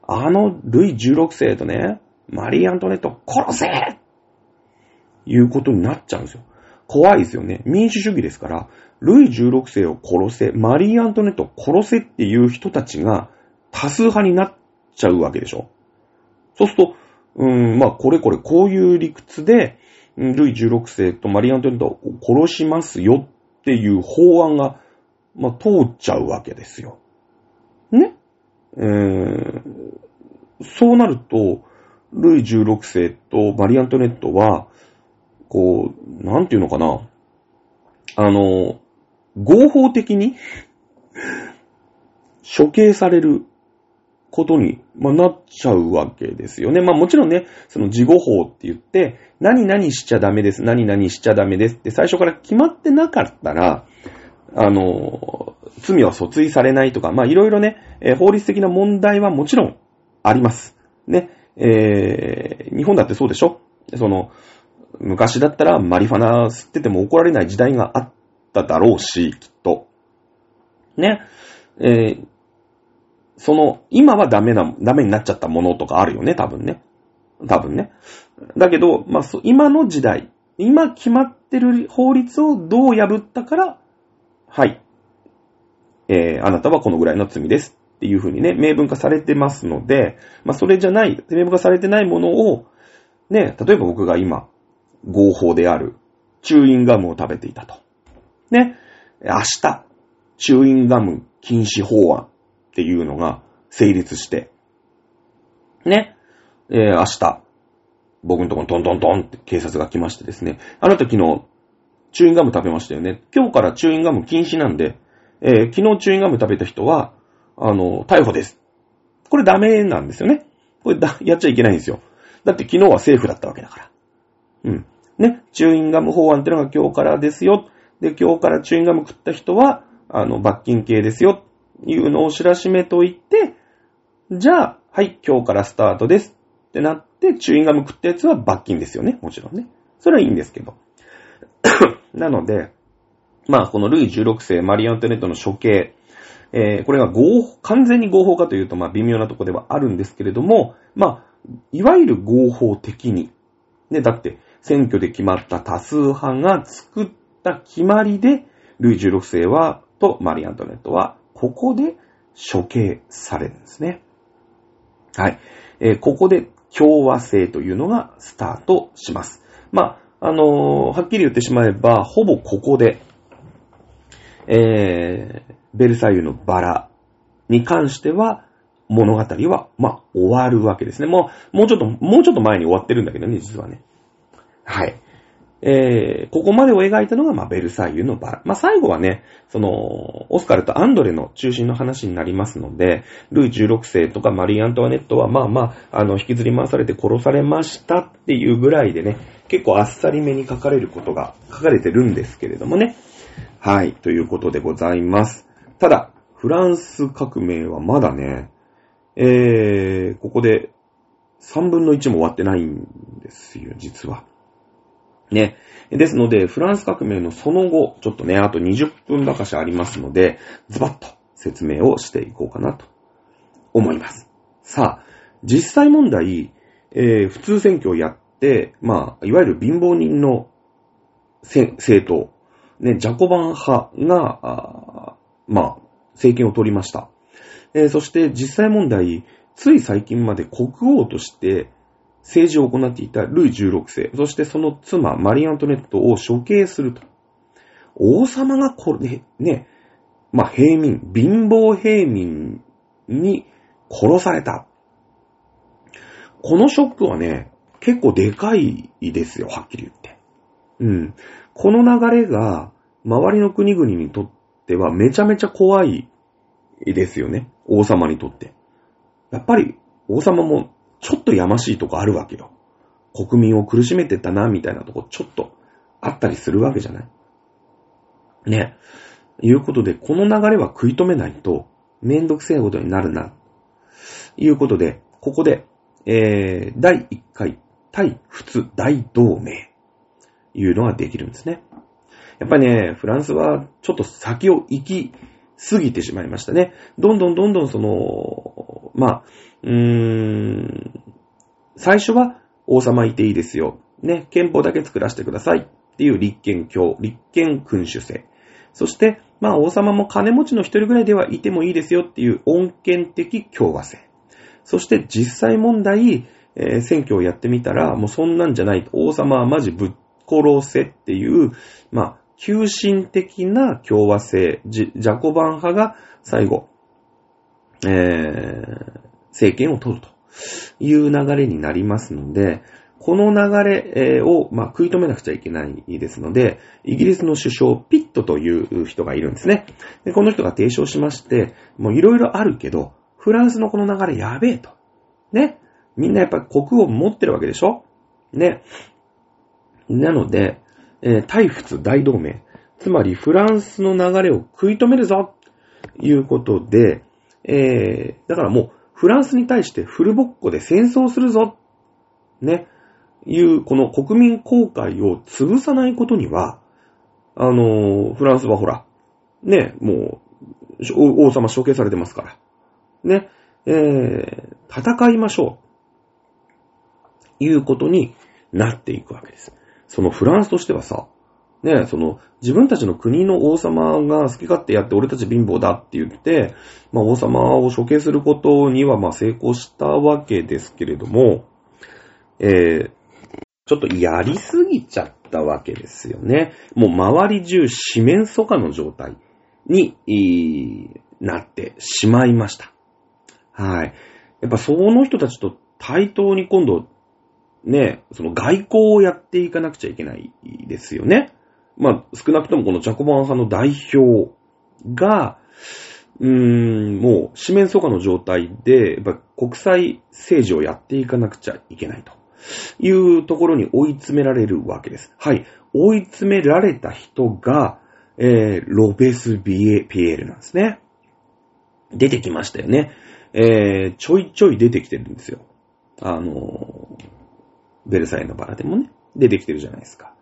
あのルイ16世とね、マリー・アントネット殺せいうことになっちゃうんですよ。怖いですよね。民主主義ですから、ルイ16世を殺せ、マリー・アントネットを殺せっていう人たちが多数派になっちゃうわけでしょ。そうすると、うん、まあ、これこれこういう理屈で、ルイ16世とマリ・アントネットを殺しますよっていう法案が、まあ、通っちゃうわけですよ。ね？えー、そうなると、ルイ16世とマリ・アントネットは、こう、なんていうのかな。あの、合法的に処刑されることに、まあ、なっちゃうわけですよね。まあもちろんね、その事後法って言って、何々しちゃダメです、何々しちゃダメですって最初から決まってなかったら、あの、罪は訴追されないとか、まあいろいろね、えー法律的な問題はもちろんあります。ね。えー日本だってそうでしょ？その、昔だったらマリファナ吸ってても怒られない時代があっただろうし、きっと。ね。えーその、今はダメな、ダメになっちゃったものとかあるよね、多分ね。多分ね。だけど、まあ、そ今の時代、今決まってる法律をどう破ったから、はい。えーあなたはこのぐらいの罪ですっていうふうにね、明文化されてますので、まあ、それじゃない、明文化されてないものを、ね、例えば僕が今、合法である、チューインガムを食べていたと。ね、明日、チューインガム禁止法案っていうのが成立して、ね、えー明日、僕のところにトントントンって警察が来ましてですね、あなた昨日、チューインガム食べましたよね。今日からチューインガム禁止なんで、えー昨日チューインガム食べた人は、あの、逮捕です。これダメなんですよね。これだ、やっちゃいけないんですよ。だって昨日は政府だったわけだから。うん。ね、チューインガム法案ってのが今日からですよ。で、今日からチューインガム食った人は、あの、罰金刑ですよ。いうのを知らしめといて、じゃあ、はい、今日からスタートです。ってなって、チューインガム食ったやつは罰金ですよね。もちろんね。それはいいんですけど。なので、まあ、このルイ16世マリ・アントネットの処刑、えーこれが合法、完全に合法かというと、まあ、微妙なとこではあるんですけれども、まあ、いわゆる合法的に、ね、だって、選挙で決まった多数派が作った決まりで、ルイ16世は、とマリ・アントネットは、ここで処刑されるんですね。はい。えーここで共和制というのがスタートします。まあ、あのーはっきり言ってしまえば、ほぼここで、えー、ベルサイユのバラに関しては、物語は、まあ、終わるわけですね。もう、もうちょっと、もうちょっと前に終わってるんだけどね、実はね。はい。えー、ここまでを描いたのが、まあ、ベルサイユのバラ。まあ、最後はね、その、オスカルとアンドレの中心の話になりますので、ルイ16世とかマリー・アントワネットは、まあまあ、あの、引きずり回されて殺されましたっていうぐらいでね、結構あっさりめに書かれることが書かれてるんですけれどもね。はい、ということでございます。ただ、フランス革命はまだね、えー、ここで3分の1も終わってないんですよ、実は。ね。ですので、フランス革命のその後、ちょっとね、あと20分ばかしありますので、ズバッと説明をしていこうかなと思います。さあ、実際問題、えー普通選挙をやって、まあ、いわゆる貧乏人の政党、ね、ジャコバン派が、あまあ、政権を取りました。えーそして実際問題、つい最近まで国王として政治を行っていたルイ16世、そしてその妻マリ・アントネットを処刑すると。王様がこれ、ね、まあ平民、貧乏平民に殺された。このショックはね、結構でかいですよ、はっきり言って。うん。この流れが、周りの国々にとってはめちゃめちゃ怖いですよね。王様にとって。やっぱり、王様もちょっとやましいとこあるわけよ。国民を苦しめてたな、みたいなとこちょっとあったりするわけじゃない？ね。いうことで、この流れは食い止めないと、めんどくせえことになるな。いうことで、ここで、えー、第1回、対仏大同盟、いうのができるんですね。やっぱりね、フランスはちょっと先を行き過ぎてしまいましたね。どんどんどんどんその、まあ、最初は王様いていいですよ。ね、憲法だけ作らせてくださいっていう立憲教、立憲君主制。そして、まあ王様も金持ちの一人ぐらいではいてもいいですよっていう恩恵的共和制。そして実際問題、えー選挙をやってみたら、もうそんなんじゃない。王様はマジぶっ殺せっていう、まあ、急進的な共和制、ジジャコバン派が最後、えー、政権を取るという流れになりますので、この流れを、まあ、食い止めなくちゃいけないですので、イギリスの首相、ピットという人がいるんですね。でこの人が提唱しまして、もういろいろあるけど、フランスのこの流れやべえと。ね。みんなやっぱり国王持ってるわけでしょ？ね。なので、えー対仏大同盟。つまりフランスの流れを食い止めるぞと。いうことで、えー、だからもう、フランスに対してフルボッコで戦争するぞ、ね、いう、この国民公開を潰さないことには、あのー、フランスはほら、ね、もう、王様処刑されてますから。ね、えー、戦いましょう。いうことになっていくわけです。そのフランスとしてはさ、ね、その、自分たちの国の王様が好き勝手やって俺たち貧乏だって言って、まあ王様を処刑することにはまあ成功したわけですけれども、えー、ちょっとやりすぎちゃったわけですよね。もう周り中四面楚歌の状態に、なってしまいました。はい。やっぱその人たちと対等に今度、ね、その外交をやっていかなくちゃいけないですよね。まあ、少なくともこのジャコバン派の代表が、うーん、もう、四面楚歌の状態で、やっぱ国際政治をやっていかなくちゃいけないというところに追い詰められるわけです。はい。追い詰められた人が、えー、ロベス・ビエ、ピエールなんですね。出てきましたよね。えー、ちょいちょい出てきてるんですよ。あのーベルサイユのバラでもね、出てきてるじゃないですか。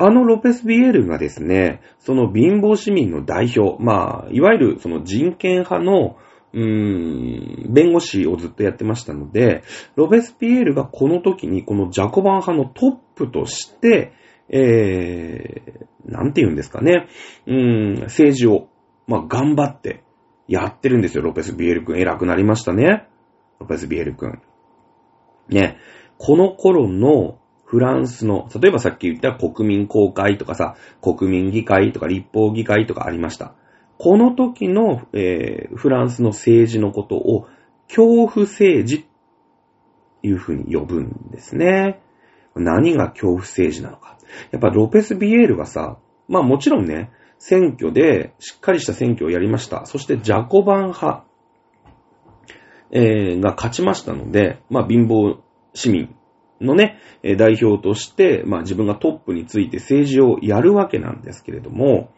あのロペス・ビエールがですね、その貧乏市民の代表、まあ、いわゆるその人権派の、うーん、弁護士をずっとやってましたので、ロペス・ビエールがこの時にこのジャコバン派のトップとして、えー、なんて言うんですかね、うーん、政治を、まあ、頑張ってやってるんですよ、ロペス・ビエール君。偉くなりましたね。ロペス・ビエール君。ね、この頃のフランスの、例えばさっき言った国民公開とかさ、国民議会とか立法議会とかありました。この時の、えー、フランスの政治のことを恐怖政治いうふうに呼ぶんですね。何が恐怖政治なのか。やっぱロペス・ビエールがさ、まあもちろんね、選挙でしっかりした選挙をやりました。そしてジャコバン派、えー、が勝ちましたので、まあ貧乏市民のね、代表として、まあ自分がトップについて政治をやるわけなんですけれども、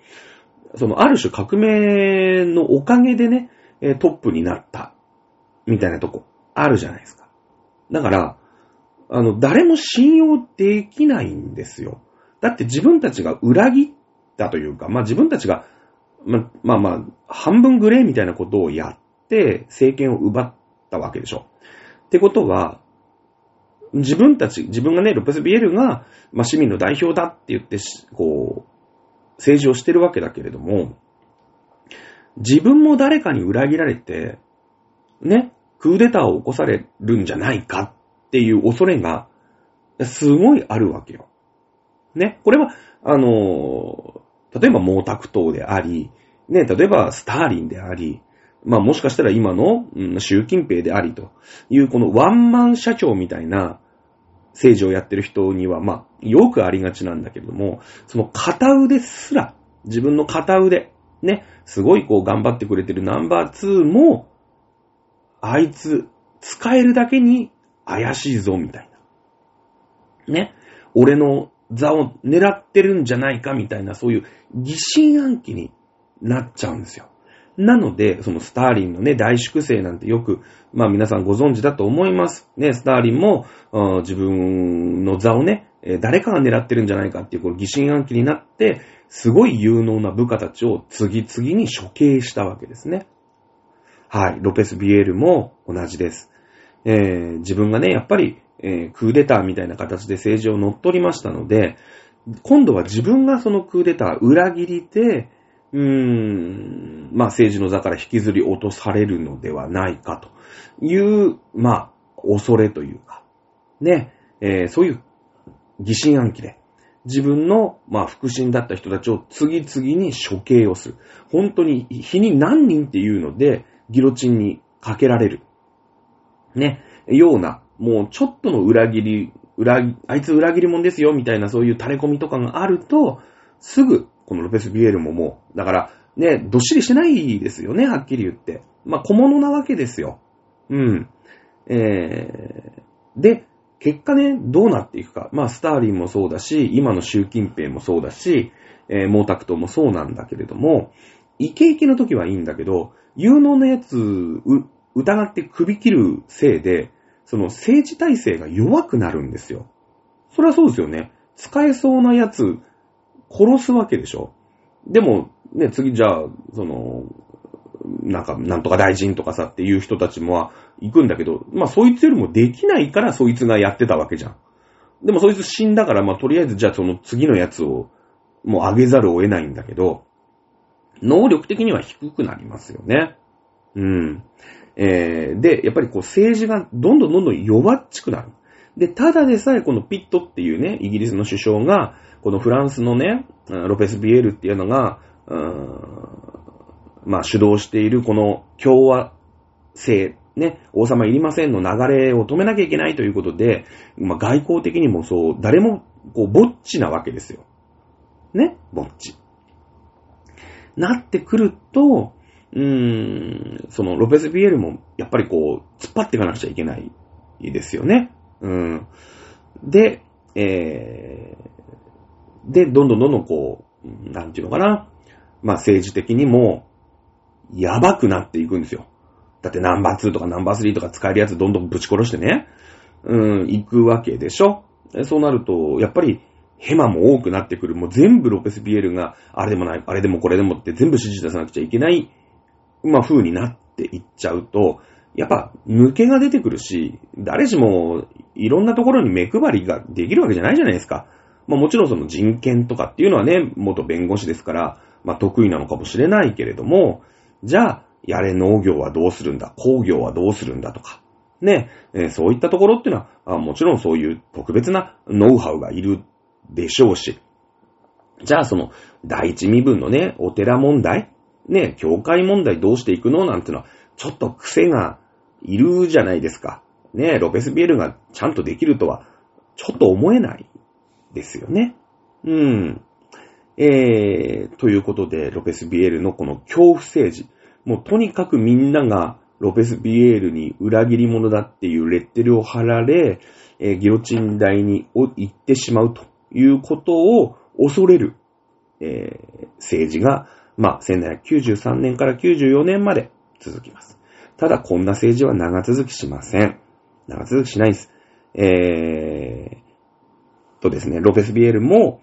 そのある種革命のおかげでね、トップになった、みたいなとこ、あるじゃないですか。だから、あの、誰も信用できないんですよ。だって自分たちが裏切ったというか、まあ自分たちが、ま、まあまあ、半分グレーみたいなことをやって、政権を奪ったわけでしょ。ってことは、自分たち、自分がね、ロペス・ビエルが、まあ、市民の代表だって言って、こう、政治をしてるわけだけれども、自分も誰かに裏切られて、ね、クーデターを起こされるんじゃないかっていう恐れが、すごいあるわけよ。ね、これは、あの、例えば毛沢東であり、ね、例えばスターリンであり、まあもしかしたら今の、うん、習近平でありというこのワンマン社長みたいな政治をやってる人には、まあよくありがちなんだけれども、その片腕すら、自分の片腕、ね、すごいこう頑張ってくれてるナンバー2も、あいつ使えるだけに怪しいぞみたいな。ね。俺の座を狙ってるんじゃないかみたいな、そういう疑心暗鬼になっちゃうんですよ。なので、そのスターリンのね、大粛清なんてよく、まあ皆さんご存知だと思います。ね、スターリンも、自分の座をね、誰かが狙ってるんじゃないかっていうこの疑心暗鬼になって、すごい有能な部下たちを次々に処刑したわけですね。はい。ロペス・ビエールも同じです。えー、自分がね、やっぱり、えー、クーデターみたいな形で政治を乗っ取りましたので、今度は自分がそのクーデター裏切りで、うーん、まあ政治の座から引きずり落とされるのではないかという、まあ、恐れというか、ね、えー、そういう疑心暗鬼で、自分の、まあ、腹心だった人たちを次々に処刑をする。本当に、日に何人っていうので、ギロチンにかけられる。ね、ような、もうちょっとの裏切り、裏、あいつ裏切り者ですよ、みたいなそういう垂れ込みとかがあると、すぐこのロペス・ビエルももう、だから、ね、どっしりしてないですよね、はっきり言って。まあ、小物なわけですよ。うん。えー、で、結果ね、どうなっていくか。まあ、スターリンもそうだし、今の習近平もそうだし、えー、毛沢東もそうなんだけれども、イケイケの時はいいんだけど、有能なやつ、う疑って首切るせいで、その政治体制が弱くなるんですよ。それはそうですよね。使えそうなやつ、殺すわけでしょ？でも、ね、次じゃあ、その、なんか、なんとか大臣とかさっていう人たちも行くんだけど、まあそいつよりもできないからそいつがやってたわけじゃん。でもそいつ死んだから、まあとりあえずじゃあその次のやつをもう上げざるを得ないんだけど、能力的には低くなりますよね。うん。えー、で、やっぱりこう政治がどんどんどんどん弱っちくなる。で、ただでさえこのピットっていうね、イギリスの首相が、このフランスのね、ロペス・ビエールっていうのが、まあ主導しているこの共和制、ね、王様いりませんの流れを止めなきゃいけないということで、まあ外交的にもそう、誰もこう、ぼっちなわけですよ。ね、ぼっち。なってくると、うーん、そのロペス・ビエールもやっぱりこう、突っ張っていかなくちゃいけないですよね。うん。で、えー、で、どんどんどんどんこう、なんていうのかな。まあ政治的にも、やばくなっていくんですよ。だってナンバー2とかナンバー3とか使えるやつどんどんぶち殺してね、うん、行くわけでしょ。そうなると、やっぱり、ヘマも多くなってくる。もう全部ロペス・ビエールが、あれでもない、あれでもこれでもって全部指示出さなくちゃいけない、まあ、風になっていっちゃうと、やっぱ、抜けが出てくるし、誰しも、いろんなところに目配りができるわけじゃないじゃないですか。まあもちろんその人権とかっていうのはね、元弁護士ですから、まあ得意なのかもしれないけれども、じゃあ、やれ農業はどうするんだ、工業はどうするんだとか、ね、えー、そういったところっていうのは、もちろんそういう特別なノウハウがいるでしょうし、じゃあその第一身分のね、お寺問題、ね、教会問題どうしていくのなんていうのは、ちょっと癖がいるじゃないですか。ね、ロペスビエルがちゃんとできるとは、ちょっと思えないですよね。うん。えー、ということで、ロペスビエルのこの恐怖政治。もうとにかくみんながロペスビエールに裏切り者だっていうレッテルを貼られ、えー、ギロチン台に行ってしまうということを恐れる、えー、政治が、まあ、1793年から94年まで続きます。ただ、こんな政治は長続きしません。長続きしないです。えー、とですね、ロペスビエルも、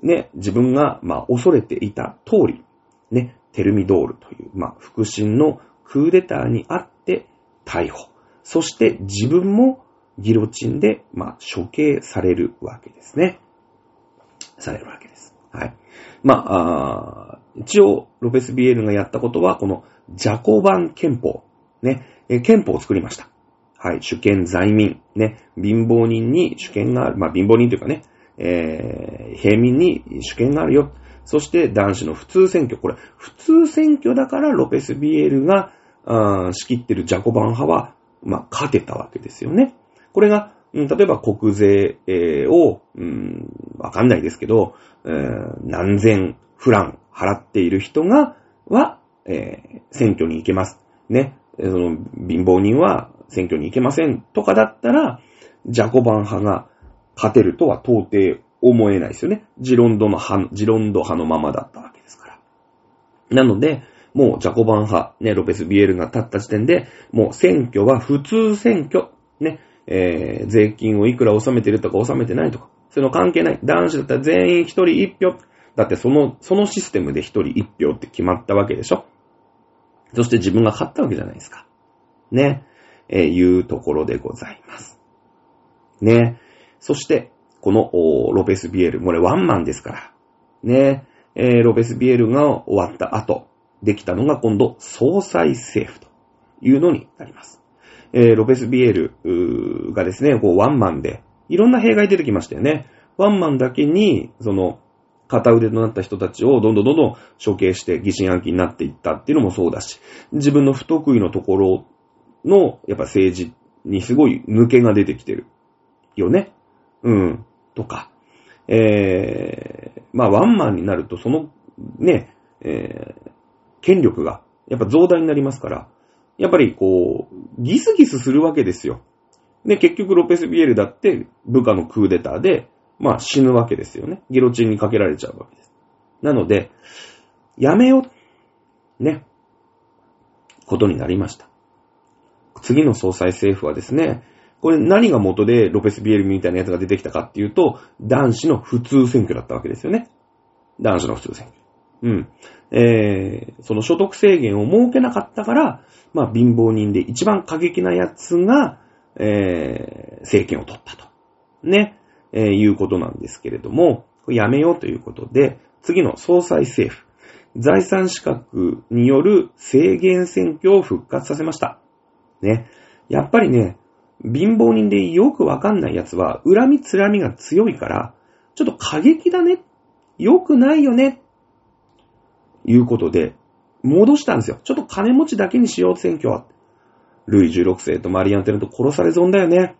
ね、自分が、まあ、恐れていた通り、ね、テルミドールという、まあ、腹心のクーデターにあって逮捕。そして自分もギロチンで、まあ、処刑されるわけですね。されるわけです。はい。まあ、あ一応、ロペス・ビエルがやったことは、このジャコバン憲法、ね、え憲法を作りました。はい、主権在民、ね、貧乏人に主権がある、まあ、貧乏人というかね、えー、平民に主権があるよ。そして男子の普通選挙。これ、普通選挙だからロペス・ビエールが、あ仕切ってるジャコバン派は、まあ、勝てたわけですよね。これが、うん、例えば国税、えー、を、うん、わかんないですけど、えー、何千フラン払っている人が、は、えー、選挙に行けます。ね。その、貧乏人は選挙に行けませんとかだったら、ジャコバン派が勝てるとは到底思えないですよね。ジロンドの派、ジロンド派のままだったわけですから。なので、もうジャコバン派、ね、ロペス・ビエルが立った時点で、もう選挙は普通選挙、ね、えー、税金をいくら納めてるとか納めてないとか、そういうの関係ない。男子だったら全員一人一票。だってその、そのシステムで一人一票って決まったわけでしょそして自分が勝ったわけじゃないですか。ね。えー、いうところでございます。ね。そして、この、ロペスビエル、これワンマンですから。ね。えー、ロペスビエルが終わった後、できたのが今度、総裁政府というのになります。えー、ロペスビエルがですね、こう、ワンマンで、いろんな弊害出てきましたよね。ワンマンだけに、その、片腕となった人たちをどんどんどんどん処刑して疑心暗鬼になっていったっていうのもそうだし、自分の不得意のところの、やっぱ政治にすごい抜けが出てきてる。よね。うん。とか。えー、まあワンマンになるとその、ね、えー、権力がやっぱ増大になりますから、やっぱりこう、ギスギスするわけですよ。で、結局ロペスビエルだって部下のクーデターで、まあ死ぬわけですよね。ギロチンにかけられちゃうわけです。なので、やめよ。ね、ことになりました。次の総裁政府はですね、これ何が元でロペス・ビエルみたいなやつが出てきたかっていうと、男子の普通選挙だったわけですよね。男子の普通選挙。うん。えー、その所得制限を設けなかったから、まあ貧乏人で一番過激なやつが、えー、政権を取ったと。ね、えー、いうことなんですけれども、やめようということで、次の総裁政府、財産資格による制限選挙を復活させました。ね。やっぱりね、貧乏人でよくわかんないやつは、恨みつらみが強いから、ちょっと過激だね。良くないよね。いうことで、戻したんですよ。ちょっと金持ちだけにしよう、選挙は。ルイ16世とマリアンテルと殺され損だよね。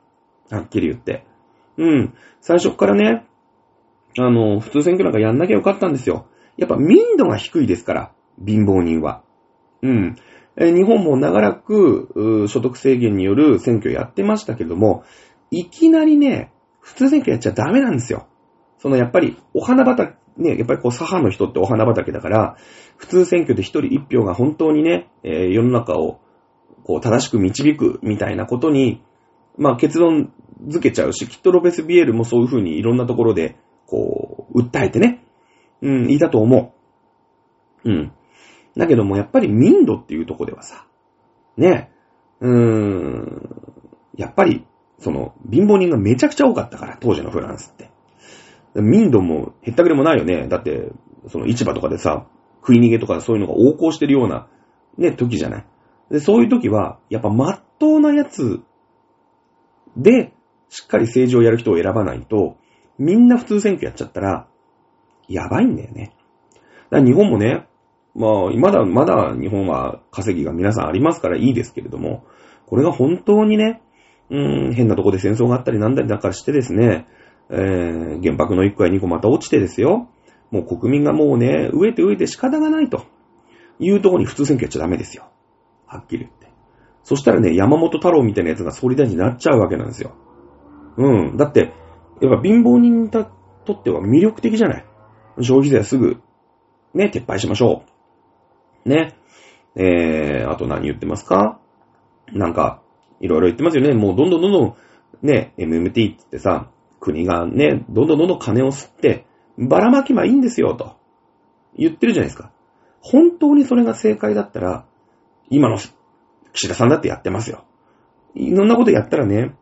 はっきり言って。うん。最初からね、あの、普通選挙なんかやんなきゃよかったんですよ。やっぱ民度が低いですから、貧乏人は。うん。え日本も長らく、所得制限による選挙やってましたけども、いきなりね、普通選挙やっちゃダメなんですよ。そのやっぱり、お花畑、ね、やっぱりこう左派の人ってお花畑だから、普通選挙で一人一票が本当にね、えー、世の中をこう正しく導くみたいなことに、まあ結論づけちゃうし、きっとロペス・ビエルもそういうふうにいろんなところで、こう、訴えてね、うん、いたと思う。うん。だけども、やっぱり民度っていうとこではさ、ね、うーん、やっぱり、その、貧乏人がめちゃくちゃ多かったから、当時のフランスって。民度も減ったくれもないよね。だって、その市場とかでさ、食い逃げとかそういうのが横行してるような、ね、時じゃない。で、そういう時は、やっぱ真っ当なやつで、しっかり政治をやる人を選ばないと、みんな普通選挙やっちゃったら、やばいんだよね。だから日本もね、まあ、まだ、まだ日本は稼ぎが皆さんありますからいいですけれども、これが本当にね、うん、変なとこで戦争があったりなんだりなんかしてですね、えー、原爆の1個や2個また落ちてですよ、もう国民がもうね、飢えて飢えて仕方がないというところに普通選挙やっちゃダメですよ。はっきり言って。そしたらね、山本太郎みたいなやつが総理大臣になっちゃうわけなんですよ。うん。だって、やっぱ貧乏人にとっては魅力的じゃない？消費税はすぐ、ね、撤廃しましょう。ね。えー、あと何言ってますか？なんか、いろいろ言ってますよね。もうどんどんどんどん、ね、MMT って言ってさ、国がね、どんどんどんどん金を吸って、ばらまきばいいんですよ、と。言ってるじゃないですか。本当にそれが正解だったら、今の岸田さんだってやってますよ。いろんなことやったらね、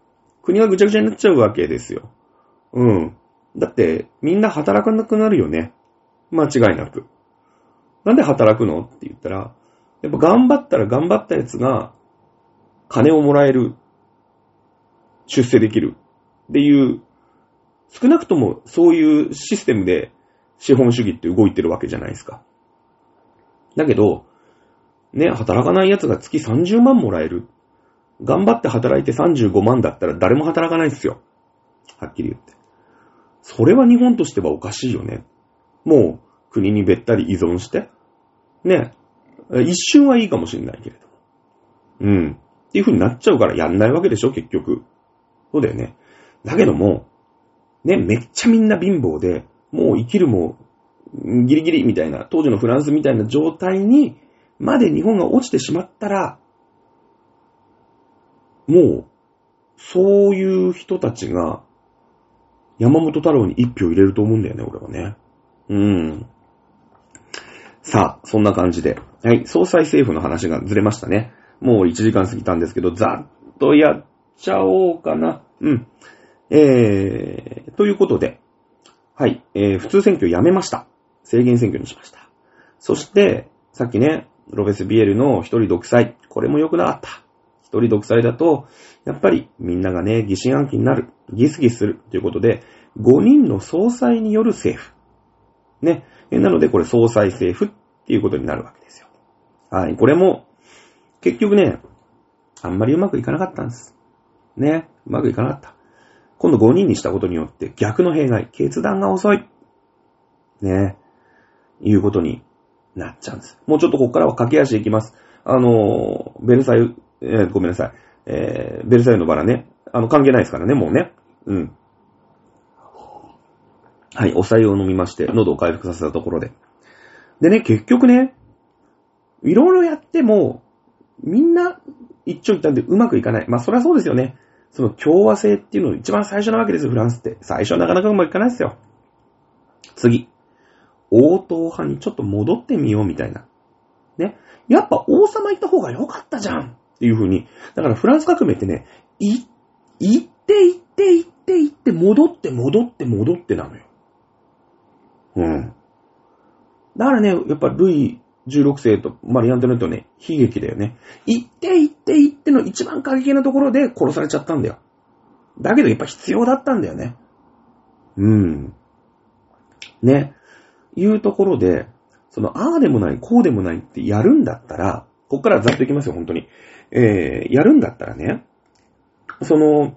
国がぐちゃぐちゃになっちゃうわけですよ。うん。だって、みんな働かなくなるよね。間違いなく。なんで働くのって言ったら、やっぱ頑張ったら頑張ったやつが、金をもらえる。出世できる。っていう、少なくともそういうシステムで資本主義って動いてるわけじゃないですか。だけど、ね、働かない奴が月30万もらえる。頑張って働いて35万だったら誰も働かないですよ。はっきり言って。それは日本としてはおかしいよね。もう国にべったり依存して。ね。一瞬はいいかもしれないけれど。うん。っていう風になっちゃうからやんないわけでしょ、結局。そうだよね。だけども、ね、めっちゃみんな貧乏で、もう生きるもギリギリみたいな、当時のフランスみたいな状態に、まで日本が落ちてしまったら、もう、そういう人たちが、山本太郎に一票入れると思うんだよね、俺はね。うん。さあ、そんな感じで。はい、総裁政府の話がずれましたね。もう1時間過ぎたんですけど、ざっとやっちゃおうかな。うん。えー、ということで、はい、えー、普通選挙やめました。制限選挙にしました。そして、さっきね、ロベスビエルの一人独裁。これも良くなかった。一人独裁だと、やっぱりみんながね、疑心暗鬼になる。ギスギスする。ということで、5人の総裁による政府。ね。なので、これ総裁政府っていうことになるわけですよ。はい。これも、結局ね、あんまりうまくいかなかったんです。ね。うまくいかなかった。今度5人にしたことによって逆の弊害、決断が遅い。ね。いうことになっちゃうんです。もうちょっとここからは駆け足でいきます。あの、ベルサイユ、えー、ごめんなさい。えー、ベルサイユのバラね。あの、関係ないですからね、もうね。うん。はい、お茶湯を飲みまして、喉を回復させたところで。でね、結局ね、いろいろやっても、みんな一長一短でうまくいかない。まあ、そりゃそうですよね。その共和制っていうのが一番最初なわけですよ、フランスって。最初はなかなかうまくいかないですよ。次。応答派にちょっと戻ってみようみたいな。ね。やっぱ王様行った方が良かったじゃんっていう風に。だからフランス革命ってね、い、行って行って行って行って戻って戻って戻ってなのよ。うん。だからね、やっぱルイ16世とマリアントネットね、悲劇だよね。行って行って行っての一番過激なところで殺されちゃったんだよ。だけどやっぱ必要だったんだよね。うん。ね。いうところで、その、ああでもない、こうでもないってやるんだったら、こっからざっといきますよ、本当に。えー、やるんだったらね、その、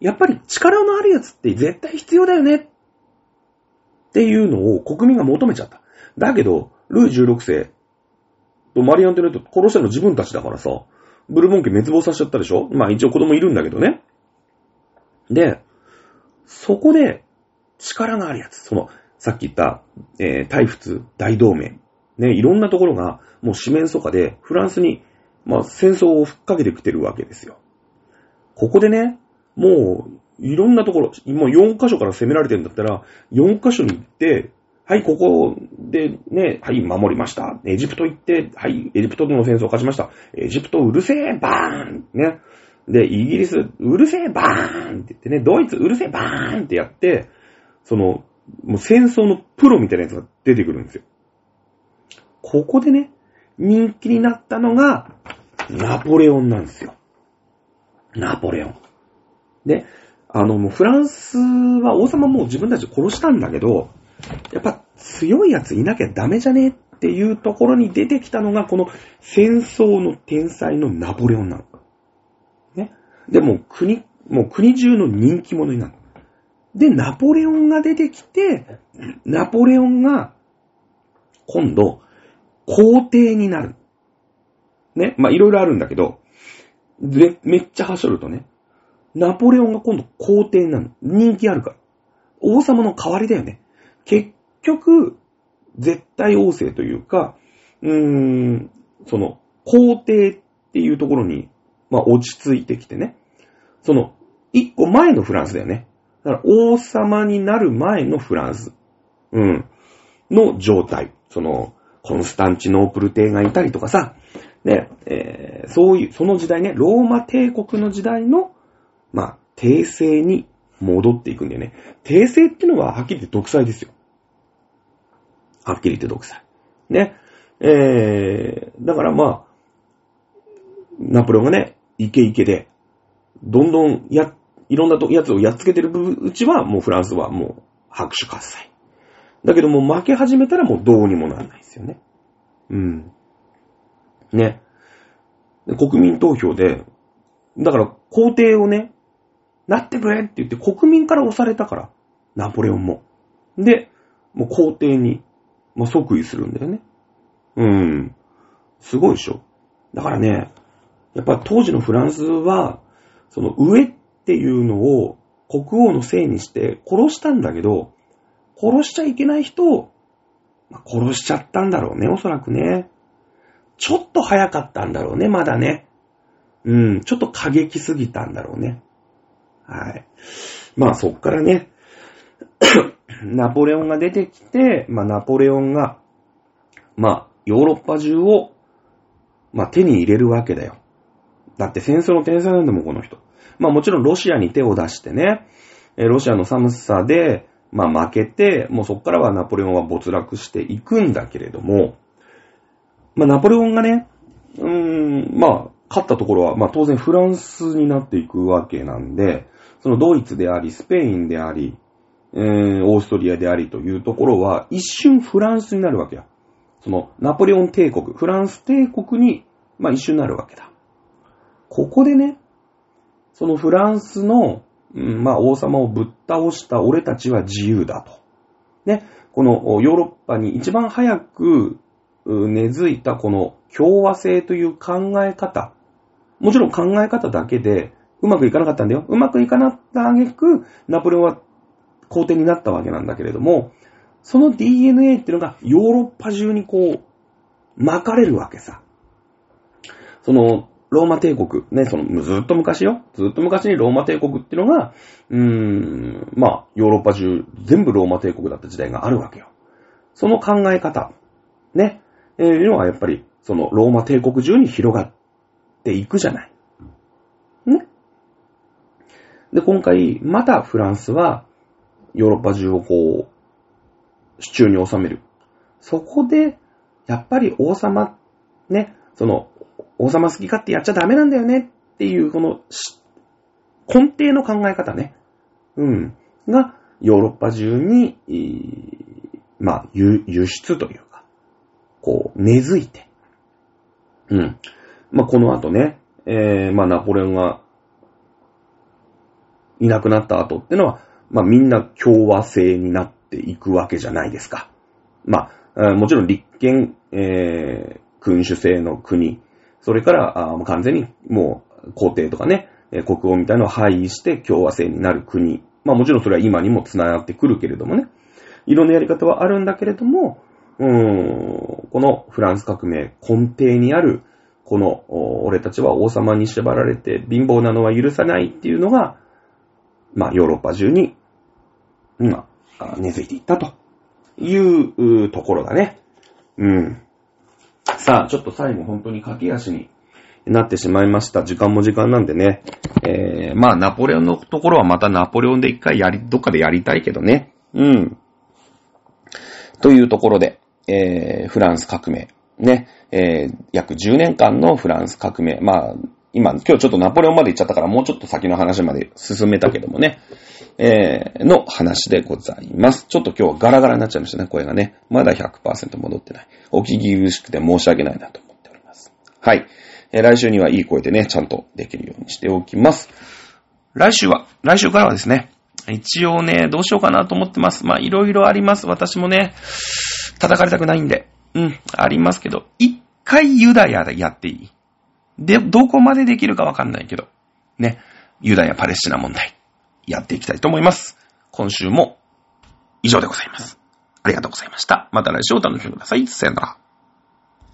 やっぱり力のあるやつって絶対必要だよねっていうのを国民が求めちゃった。だけど、ルイ16世とマリアントネット殺したの自分たちだからさ、ブルボン家滅亡させちゃったでしょ？まあ一応子供いるんだけどね。で、そこで力のあるやつ、その、さっき言った、えー、大仏大同盟、ね、いろんなところがもう四面楚歌でフランスに、まあ戦争を吹っかけてきてるわけですよ。ここでね、もう、いろんなところ、もう4箇所から攻められてるんだったら、4箇所に行って、はい、ここでね、はい、守りました。エジプト行って、はい、エジプトとの戦争を勝ちました。エジプトうるせえ、バーンね。で、イギリス、うるせえ、バーンって言ってね、ドイツ、うるせえ、バーンってやって、その、もう戦争のプロみたいなやつが出てくるんですよ。ここでね、人気になったのが、ナポレオンなんですよ。ナポレオン。で、あの、もうフランスは王様も自分たち殺したんだけど、やっぱ強いやついなきゃダメじゃねっていうところに出てきたのが、この戦争の天才のナポレオンなの。ね。で、も国、もう国中の人気者になる。で、ナポレオンが出てきて、ナポレオンが、今度、皇帝になる。ね。まあ、いろいろあるんだけど、で、めっちゃはしょるとね、ナポレオンが今度皇帝になる。人気あるから。王様の代わりだよね。結局、絶対王政というか、うーん、その、皇帝っていうところに、まあ、落ち着いてきてね。その、一個前のフランスだよね。だから王様になる前のフランス、うん、の状態。その、コンスタンチノープル帝がいたりとかさ、ね、えー、そういう、その時代ね、ローマ帝国の時代の、まあ、帝政に戻っていくんだよね。帝政っていうのははっきり言って独裁ですよ。はっきり言って独裁。ね。えー、だからまあ、ナポレオンがね、イケイケで、どんどんやっ、いろんなとやつをやっつけてるうちは、もうフランスはもう拍手喝采。だけどもう負け始めたらもうどうにもならないですよね。うん。ね。国民投票で、だから皇帝をね、なってくれって言って国民から押されたから、ナポレオンも。で、もう皇帝に、まあ、即位するんだよね。うん。すごいでしょ。だからね、やっぱ当時のフランスは、その上っっていうのを国王のせいにして殺したんだけど、殺しちゃいけない人を、殺しちゃったんだろうね、おそらくね。ちょっと早かったんだろうね、まだね。うん、ちょっと過激すぎたんだろうね。はい。まあそっからね、ナポレオンが出てきて、まあナポレオンが、まあヨーロッパ中を、まあ手に入れるわけだよ。だって戦争の天才なんだもん、この人。まあもちろんロシアに手を出してね、ロシアの寒さで、まあ負けて、もうそっからはナポレオンは没落していくんだけれども、まあナポレオンがね、うーん、まあ勝ったところは、まあ当然フランスになっていくわけなんで、そのドイツであり、スペインであり、えー、オーストリアでありというところは、一瞬フランスになるわけや。その、ナポレオン帝国、フランス帝国に、まあ一瞬なるわけだ。ここでね、そのフランスの、うん、まあ王様をぶっ倒した俺たちは自由だと。ね、このヨーロッパに一番早く根付いたこの共和制という考え方。もちろん考え方だけでうまくいかなかったんだよ。うまくいかなった挙句、ナポレオンは皇帝になったわけなんだけれども、その DNA っていうのがヨーロッパ中にこう、巻かれるわけさ。その、ローマ帝国、ね、その、ずっと昔よ。ずっと昔にローマ帝国っていうのが、うーん、まあ、ヨーロッパ中、全部ローマ帝国だった時代があるわけよ。その考え方、ね、えー、いうのはやっぱり、その、ローマ帝国中に広がっていくじゃない。ね。で、今回、またフランスは、ヨーロッパ中をこう、手中に収める。そこで、やっぱり王様、ね、その、王様好き勝手やっちゃダメなんだよねっていう、この、根底の考え方ね。うん。が、ヨーロッパ中に、まあ、輸出というか、こう、根付いて。うん。まあ、この後ね、えー、まあ、ナポレオンが、いなくなった後ってのは、まあ、みんな共和制になっていくわけじゃないですか。まあ、もちろん立憲、えー、君主制の国、それから、あ完全にもう皇帝とかね、国王みたいなのを廃位して共和制になる国。まあもちろんそれは今にも繋がってくるけれどもね。いろんなやり方はあるんだけれども、うーん、このフランス革命根底にある、この、俺たちは王様に縛られて貧乏なのは許さないっていうのが、まあヨーロッパ中に、今、根付いていったというところだね。うん。さあ、ちょっと最後本当に駆け足になってしまいました。時間も時間なんでね。えー、まあ、ナポレオンのところはまたナポレオンで一回やり、どっかでやりたいけどね。うん。というところで、えー、フランス革命。ね。えー、約10年間のフランス革命。まあ、今、今日ちょっとナポレオンまで行っちゃったからもうちょっと先の話まで進めたけどもね。えー、の話でございます。ちょっと今日はガラガラになっちゃいましたね、声がね。まだ100%戻ってない。お聞き苦しくて申し訳ないなと思っております。はい。えー、来週にはいい声でね、ちゃんとできるようにしておきます。来週は、来週からはですね、一応ね、どうしようかなと思ってます。まあ、いろいろあります。私もね、叩かれたくないんで。うん、ありますけど、一回ユダヤでやっていいで、どこまでできるかわかんないけど、ね、ユダヤパレスチナ問題。やっていきたいと思います。今週も以上でございます。ありがとうございました。また来週お楽しみください。さよなら。